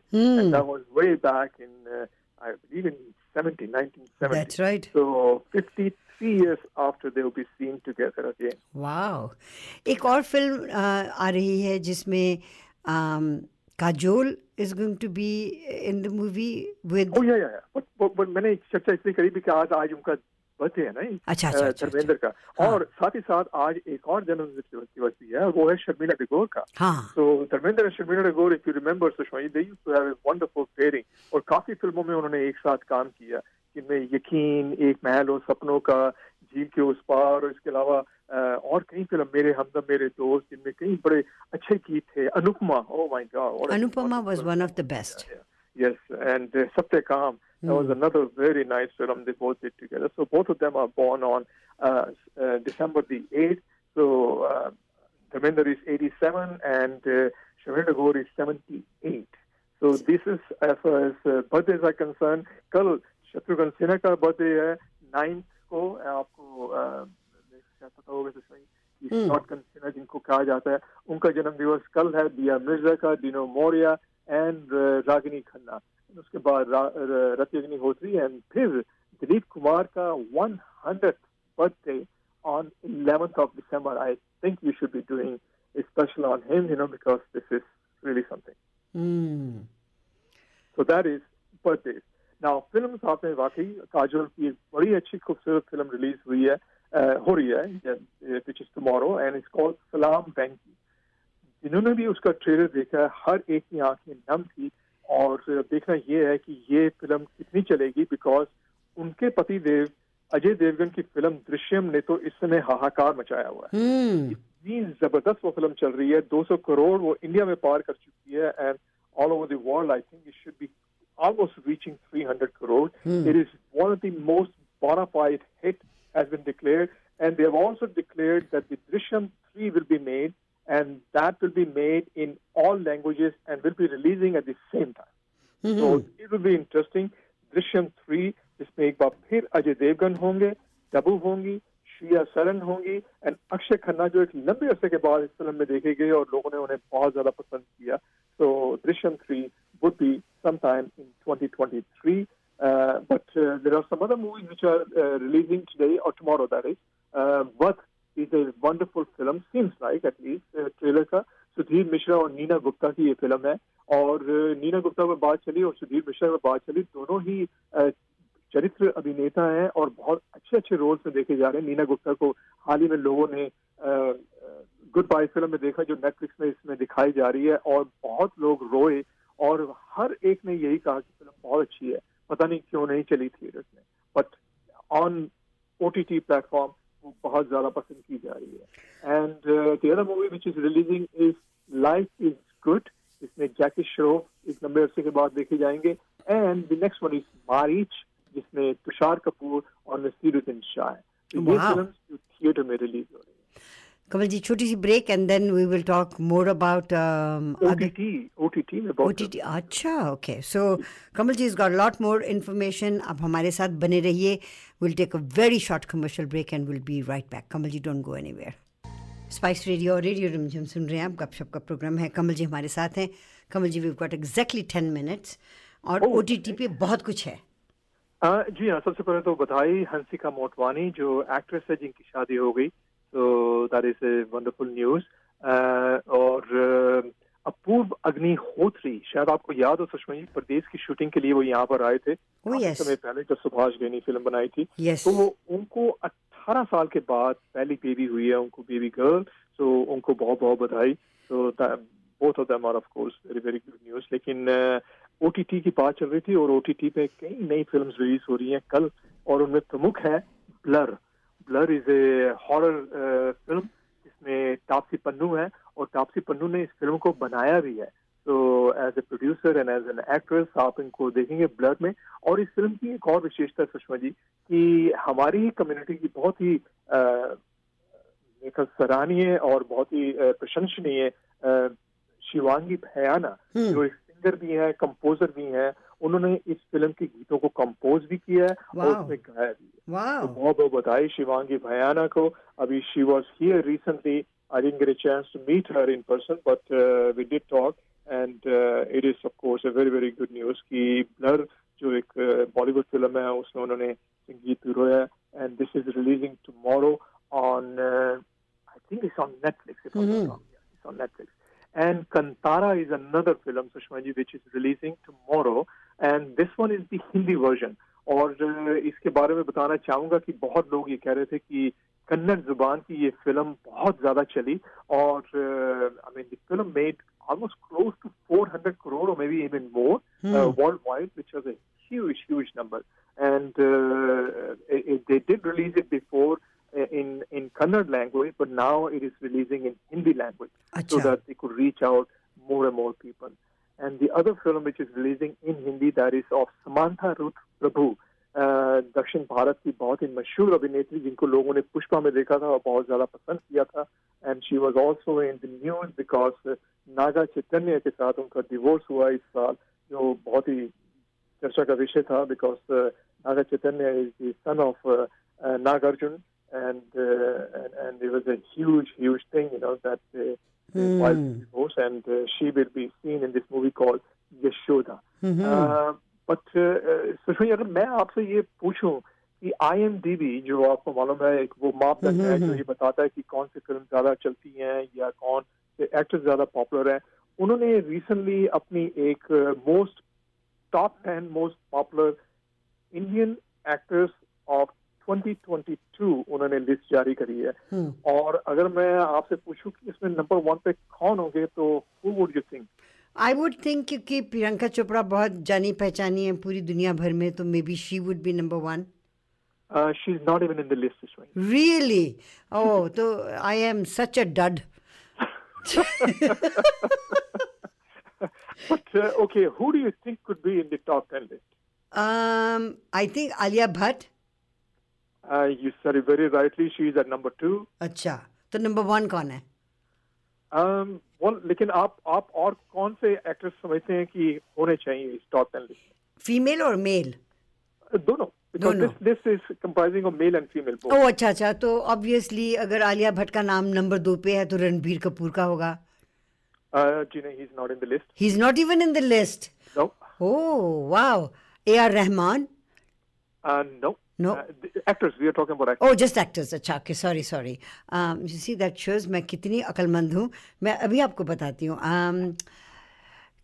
way back in I believe in 1970, That's right. So fifty-three years after they will be seen together again. Wow. एक और film uh, आ रही है जिसमें um, is going to be in the movie with. Oh yeah yeah. yeah. But but, but मैंने चर्चा इसलिए करी भी कि आज आज उनका बर्थडे है ना अच्छा, अच्छा, अच्छा, धर्मेंद्र का। हाँ। और साथ ही साथ आज एक और जन्म दिवस भी है वो है शर्मिला टेगोर का। हाँ। So Dharmendra and Sharmila Tagore if you remember Sushma used to have a wonderful pairing और काफ़ी फ़िल्मों में उन्होंने एक साथ काम किया जिनमें यकीन एक महल और सपनों का झील के उस पार और इसके अलावा और कई फ़िल्म मेरे हमदम मेरे दोस्त जिनमें कई बड़े अच्छे गीत थे। Anupama oh my god what a Anupama was wonderful one of the best. Yes, There was hmm. another very nice film they both did together. So both of them are born on uh, uh, December the 8th. So uh, is 87 and uh, Shavendra Gore is 78. So this is as far as uh, birthdays are concerned. Kal Shatrughan Sinha का birthday है ninth को uh, आपको uh, पता होगा इसमें hmm. Shotgun Sinha जिनको कहा जाता है उनका जन्म दिवस एंड रागिनी खन्ना उसके बाद रति अग्निहोत्री एंड फिर दिलीप कुमार का one hundred birthday on 11th of December. I think we should be doing a special on him, you know, because this is really something. Mm. So that is birthdays. Now, film साथ में वाकई काजोल की एक बड़ी अच्छी खूबसूरत film release हुई है हो रही है which is tomorrow and it's called Salaam वेंकी जिन्होंने भी उसका ट्रेलर देखा है हर एक की आँखें नम थी और देखना यह है कि ये फ़िल्म कितनी चलेगी बिकॉज़ उनके पति देव अजय देवगन की फ़िल्म दृश्यम ने तो इस समय हाहाकार मचाया हुआ है Hmm. इतनी ज़बरदस्त वो फ़िल्म चल रही है 200 करोड़ वो इंडिया में पार कर चुकी है and all over the world I think it should be almost reaching 300 crore. It is one of the most bona fide hit has been declared, and they have also declared that the Drishyam 3 will be made, and that will be made in all languages and will be releasing at the same time. Mm-hmm. So it will be interesting. Drishyam 3 is made by फिर Ajay Devgan होंगे तब्बू होंगी श्रिया सरन होंगी and Akshay Khanna जो एक लंबे अरसे के बाद इस फिल्म में देखे गए और लोगों ने उन्हें बहुत ज्यादा पसंद किया so sometime in 2023. Uh, but uh, there are some other movies which are uh, releasing today or tomorrow, that is, uh, worth wonderful film seems like at least uh, trailer का सुधीर मिश्रा और नीना गुप्ता की ये फ़िल्म है। और नीना गुप्ता पर बात चली और सुधीर मिश्रा पर बात चली दोनों ही uh, चरित्र अभिनेता हैं और बहुत अच्छे अच्छे रोल्स में देखे जा रहे हैं। नीना गुप्ता को हाल ही में लोगों ने गुड बाय फ़िल्म में देखा जो नेटफ्लिक्स में इसमें दिखाई जा रही है और बहुत लोग रोए और हर एक ने यही कहा कि फ़िल्म बहुत अच्छी है। पता नहीं क्यों नहीं चली थिएटर्स में। But on O T T platform बहुत ज़्यादा पसंद की जा रही है। And the other movie which is releasing is life is good इसमें जैकी श्रॉफ एक लंबे अरसे के बाद देखे जाएँगे। And the next one is Maarich जिसमें तुषार कपूर और नसीरुद्दीन शाह है। तो ये फ़िल्म थिएटर में रिलीज़ हो रही कमल जी छोटी सी break and then we will talk more about OTT अच्छा okay so Kamal ji is got lot more information आप हमारे साथ बने रहिए will take a very short commercial break and will be right back Kamal ji don't go anywhere Spice Radio और radio Rimjhim सुन रहे हैं आप गपशप का प्रोग्राम है कमल जी हमारे साथ हैं Kamal ji we got exactly ten minutes और ओ पे बहुत कुछ है जी हाँ सबसे पहले तो बधाई हंसिका मोटवानी जो एक्ट्रेस है जिनकी शादी हो गई तो that is a wonderful news और अ, अपूर्व अग्निहोत्री शायद आपको याद हो सुषमा जी प्रदेश की शूटिंग के लिए वो यहाँ पर आए थे। काफ़ी yes. समय पहले जब सुभाष घई फ़िल्म बनाई थी। Yes. तो वो उनको 18 साल के बाद पहली बेबी हुई है उनको बेबी गर्ल तो उनको बहुत बहुत बधाई। तो both of them are of course very very good news लेकिन ओटीटी की बात चल रही थी और ओटीटी पे कई नई फ़िल्म रिलीज़ हो रही हैं। कल और उनमें प्रमुख है Blurr Blurr is a horror film जिसमें तापसी पन्नू है और तापसी पन्नू ने इस फ़िल्म को बनाया भी है। तो as a producer and as an actress आप इनको देखेंगे ब्लर में। और इस फ़िल्म की एक और विशेषता सुषमा जी कि हमारी ही कम्युनिटी की बहुत ही अ, सराहनीय और बहुत ही प्रशंसनीय शिवांगी भयाना जो एक सिंगर भी हैं कंपोजर भी हैं उन्होंने इस फ़िल्म के गीतों को कंपोज भी किया है और उसमें गाया भी है। तो बहुत बहुत बधाई शिवांगी भयाना को। अभी she was here recently I didn't get a chance to meet her in person, but uh, we did talk, and uh, it is, very course, a very, very Blurr जो एक uh, बॉलीवुड फ़िल्म है उसमें उन्होंने संगीत रोया and this is releasing tomorrow on I think it's on Netflix it's on Netflix and Kantara is another film Sushma ji which is releasing tomorrow And this one is the Hindi version. और इसके बारे में बताना चाहूंगा कि बहुत लोग ये कह रहे थे कि कन्नड़ जुबान की ये फिल्म बहुत ज्यादा चली और I mean the film made almost close to 400 crore or maybe even more Hmm. uh, worldwide, which was a huge, huge number. And uh, it, they did release it before uh, in in Kannada language, but now it is releasing in Hindi language so अच्छा that they could reach out more and more people. And the other film which is releasing in Hindi that is of Samantha Ruth Prabhu. uh, दक्षिण भारत की बहुत ही मशहूर अभिनेत्री जिनको लोगों ने पुष्पा में देखा था और बहुत ज्यादा पसंद किया था and she was also in the news because Naga Chaitanya के साथ उनका डिवोर्स हुआ इस साल जो बहुत ही चर्चा का विषय था because Naga Chaitanya is the son of Nagarjuna and uh, and and it was a huge huge thing you know that uh, while Hmm. divorce and uh, she will be seen in this movie called Yashoda. Hmm, but Sushma अगर मैं आपसे ये पूछूँ कि आई जो आपको मालूम है एक वो मापदंड है जो ये बताता है कि कौन सी फ़िल्म ज़्यादा चलती हैं या कौन से एक्टर ज़्यादा पॉपुलर है उन्होंने रिसेंटली अपनी एक most top ten most popular Indian actors of 2022 उन्होंने लिस्ट जारी करी है। हम्म। और अगर मैं आपसे पूछूँ कि इसमें नंबर वन पे कौन होंगे तो who would you think I would think क्योंकि प्रियंका चोपड़ा बहुत जानी पहचानी है पूरी दुनिया भर में तो maybe she would be number one she is not even in the list this way really oh तो I am such a dud But uh, okay, who do you think could be in the top 10 list? um I think Alia Bhatt Uh, said it very rightly. She is at number two. अच्छा तो number one कौन है? Um, well, लेकिन आप आप और कौन से एक्टर्स समझते हैं कि होने चाहिए इस टॉप टेन लिस्ट फीमेल और मेल में दोनों. ओह अच्छा अच्छा. तो ऑब्वियसली अगर आलिया भट्ट का नाम नंबर दो पे है तो रणबीर कपूर का होगा। Uh, जी नहीं. He is not even in the list oh wow A R Rahman uh, no. Uh, actors. We are talking about actors. Oh just actors अच्छा okay sorry sorry you see that shows मैं कितनी अक्लमंद हूँ मैं अभी आपको बताती हूँ um,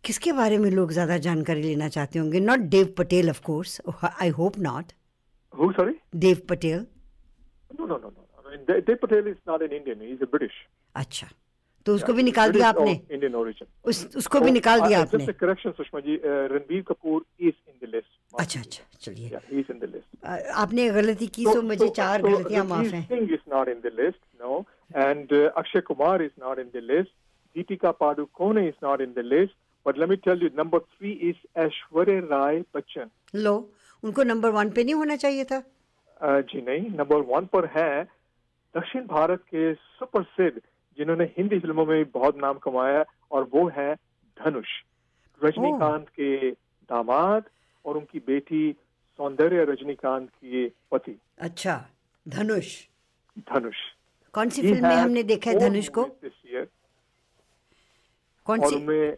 किसके बारे में लोग ज़्यादा जानकारी लेना चाहते होंगे not Dev Patel of course I hope not Who? Sorry? Dev Patel No, no, no, no. I mean, Dev Patel is not an Indian. He's a British. अच्छा तो उसको भी निकाल दिया आपने? इंडियन ओरिजिन उसको भी निकाल दिया आपने? Correction Sushma ji Ranbir Kapoor is in the list अच्छा अच्छा चलिए। इज़ इन द लिस्ट आपने गलती की तो मुझे चार गलतियाँ माफ़ हैं। Singh is not in the list no and Akshay Kumar is not in the list Deepika Padukone is not in the list but let me tell you number three is Aishwarya Rai Bachchan लो उनको number one पे नहीं होना चाहिए था? जी नहीं number one पर है दक्षिण भारत के सुप्रसिद्ध जिन्होंने हिंदी फ़िल्मों में बहुत नाम कमाया और वो है धनुष। रजनीकांत के दामाद और उनकी बेटी सौंदर्य रजनीकांत के पति। अच्छा धनुष। धनुष। कौन सी फ़िल्म में हमने देखा है धनुष को? कौन और सी? उनमें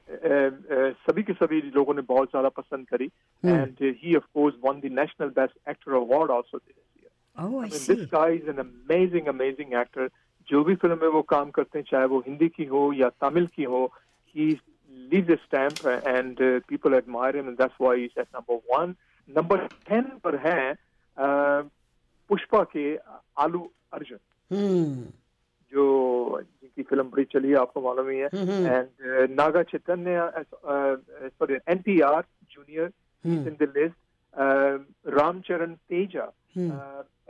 सभी के सभी लोगों ने बहुत ज़्यादा पसंद करी। And he of course won the national best actor award also this year oh I this guy is an amazing amazing actor जो भी फ़िल्म में वो काम करते हैं चाहे वो हिंदी की हो या तमिल की हो ही leaves a stamp and uh, people admire him and that's why he's at number one. Number 10 पर है uh, पुष्पा के आलू अर्जुन। हम्म। जो जिनकी फ़िल्म बड़ी चली है आपको मालूम ही है। And Naga Chaitanya sorry N T R junior in the list Ram Charan Teja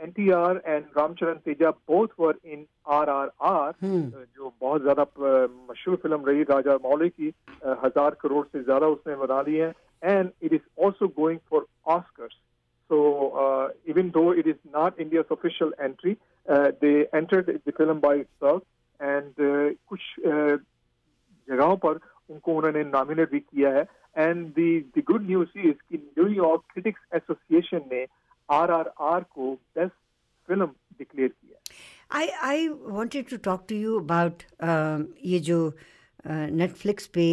N T R and Ram Charan Teja both were in R R R जो बहुत ज़्यादा uh, मशहूर फ़िल्म रही राजा मौली की uh, हज़ार करोड़ से ज़्यादा उसने बना ली है। And it is also going for Oscars uh, even though it is not India's official entry, uh, they entered the film by itself, and uh, कुछ uh, जगहों पर उनको उन्होंने नॉमिनेट भी किया है। And the the good news is कि New York critics association ने आरआरआर को बेस्ट फ़िल्म डिक्लेयर किया I I wanted to talk to you um, ये जो नेटफ्लिक्स पे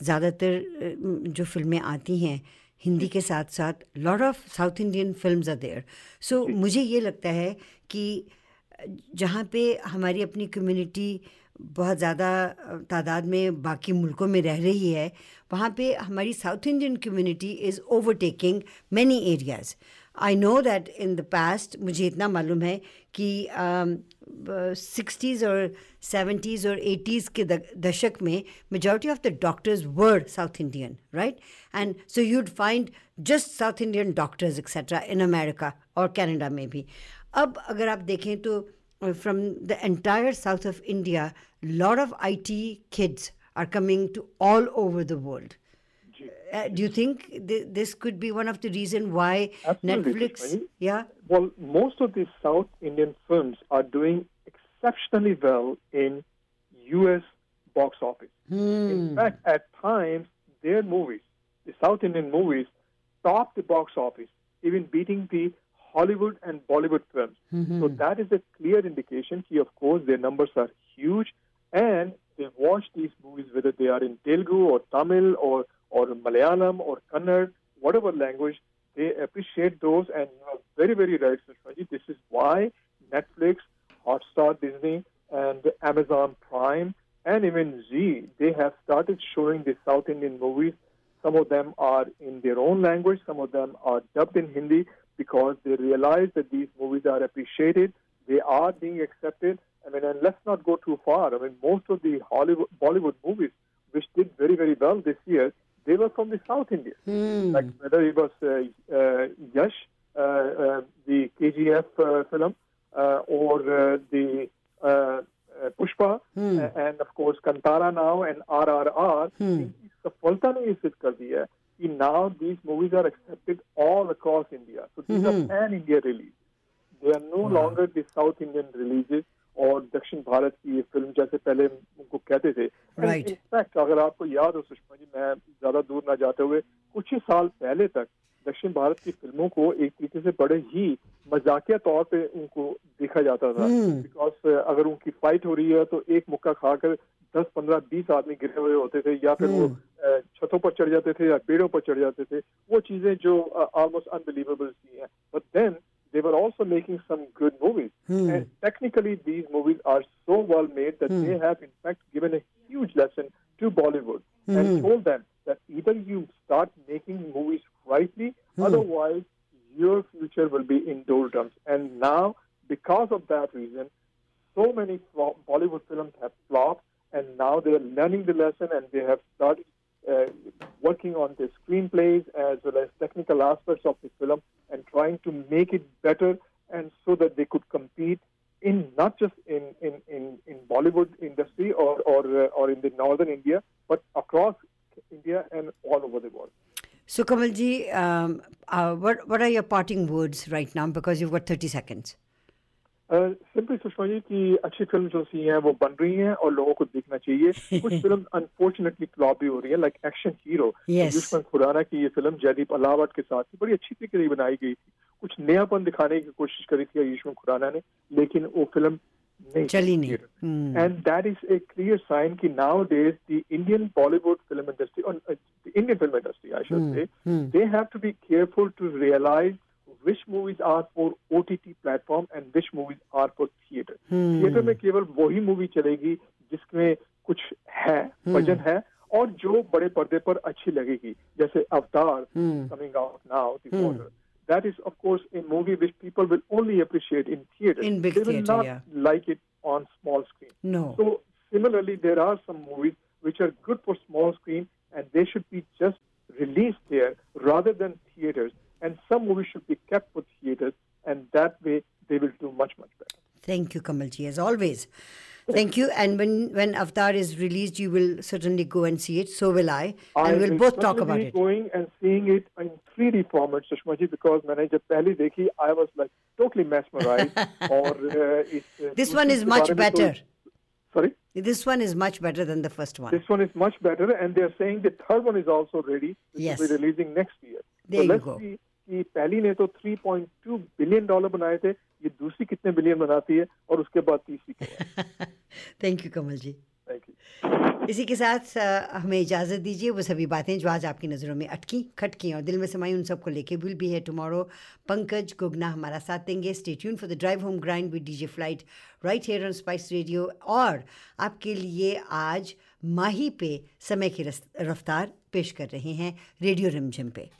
ज़्यादातर uh, जो फ़िल्में आती हैं हिंदी के साथ साथ lot of south Indian film are there so मुझे ये लगता है कि जहाँ पे हमारी अपनी कम्युनिटी बहुत ज़्यादा तादाद में बाकी मुल्कों में रह रही है वहाँ पे हमारी south Indian community is overtaking many areas I know that in the past मुझे इतना मालूम है कि सिक्सटीज़ और सेवेंटीज़ और एटीज़ के दशक में majority of the doctors word south Indian right and so you'd find just south Indian doctors etcetera in America और कनाडा में भी अब अगर आप देखें तो from the entire south of India lot of I T kids are coming to all over the world uh, do you think th- this could be one of the reason why Absolutely, Netflix? Yeah. Well, most of these South Indian films are doing exceptionally well in U.S. box office. In fact, at times, their movies, the South Indian movies, top the box office, even beating the Hollywood and Bollywood films. So that is a clear indication that, of course, their numbers are huge and they watch these movies, whether they are in Telugu or Tamil or, or Malayalam or Kannada, whatever language, they appreciate those. And you are very, very right, Sushmaji. This is why Netflix, Hotstar, Disney, and Amazon Prime, and even Zee, they have started showing the South Indian movies. Some of them are in their own language, some of them are dubbed in Hindi because they realize that these movies are appreciated, they are being accepted. I mean, and let's not go too far. I mean, most of the Hollywood, Bollywood movies, which did very, very well this year, they were from the South India. Like whether it was uh, uh, Yash, uh, uh, the KGF uh, film, uh, or uh, the uh, uh, Pushpa, uh, and of course Kantara now and RRR. इनकी सफलता ने ये सिद्ध कर दिया है कि now these movies are accepted all across India. So these are pan-India release. They are no longer the South Indian releases और दक्षिण भारत की ये फिल्म जैसे पहले उनको कहते थे Right. In fact अगर आपको याद हो सुषमा जी मैं ज़्यादा दूर ना जाते हुए कुछ ही साल पहले तक दक्षिण भारत की फ़िल्मों को एक तरीके से बड़े ही मजाकिया तौर पे उनको देखा जाता था बिकॉज़ hmm. अगर उनकी फाइट हो रही है तो एक मुक्का खाकर दस पंद्रह बीस आदमी गिरे हुए होते थे या फिर hmm. वो छतों पर चढ़ जाते थे या पेड़ों पर चढ़ जाते थे वो चीज़ें जो ऑलमोस्ट अनबिलीवेबल सी हैं but then they were also making some good movies. And technically, these movies are so well made that they have, in fact, given a huge lesson to Bollywood and told them that either you start making movies rightly, otherwise, your future will be in doldrums. And now, because of that reason, so many flo- Bollywood films have flopped, and now they are learning the lesson and they have started uh, working on the screenplays as well as technical aspects of the film and trying to make it better and so that they could compete in not just in Bollywood industry or, or, uh, or in the northern India, but across India and all over the world. So, Kamalji, um, uh, what, what are your parting words right now? Because you've got 30 seconds. Simply Sushma ji की अच्छी film जो सी हैं वो बन रही हैं और लोगों को देखना चाहिए कुछ फ़िल्म अनफॉर्चुनेटली फ्लॉप भी हो रही है like action hero Yes. Khurrana की ये फ़िल्म जयदीप अलावट के साथ थी बड़ी अच्छी तरीके से बनाई गई थी कुछ नयापन दिखाने की कोशिश करी थी युष्मन खुराना ने लेकिन वो फ़िल्म चली नहीं। And that is a clear sign कि nowadays the Indian Bollywood film industry और Indian film industry I should say they have to be careful to realise which movies are for OTT platform and which movies are for theater. Hmm. Theatre में केवल वही movie चलेगी जिसमें कुछ है hmm. वज़न है और जो बड़े पर्दे पर अच्छी लगेगी। जैसे Avatar coming out now that is of course a movie which people will only appreciate in theater In big they will theatre, not yeah. like it on small screen No. so similarly there are some movies which are good for small screen and they should be just released there rather than theaters and some movies should be kept for theaters and that way they will do much much better Thank you, Kamalji, as always. Thank you. And when, when Avatar is released, you will certainly go and see it. So will I. And I we'll both talk about it. going and seeing it in 3D format, Sushma ji, because मैंने जब पहली देखी, I was like totally mesmerized. और uh, इस This दूसरी one is के much बारे में तो- better. Sorry, This one is much better than the first one. this one is much better, and they are saying the third one is also ready. Which Yes. will be releasing next year. There so you let's go. see कि पहली ने तो 3.2 billion dollar बनाए थे ये दूसरी कितने billion बनाती है और उसके बाद तीसरी क्या Thank you, Kamalji. इसी के साथ हमें इजाज़त दीजिए। वो सभी बातें जो आज आपकी नज़रों में अटकी, खटकी और दिल में समाई, उन सबको लेके विल भी है टुमारो पंकज गुगना हमारा साथ देंगे। Stay tune for the drive home grind with DJ Flight right here on Spice Radio और आपके लिए आज माही पे समय की रफ्तार पेश कर रहे हैं रेडियो रिमझिम पे।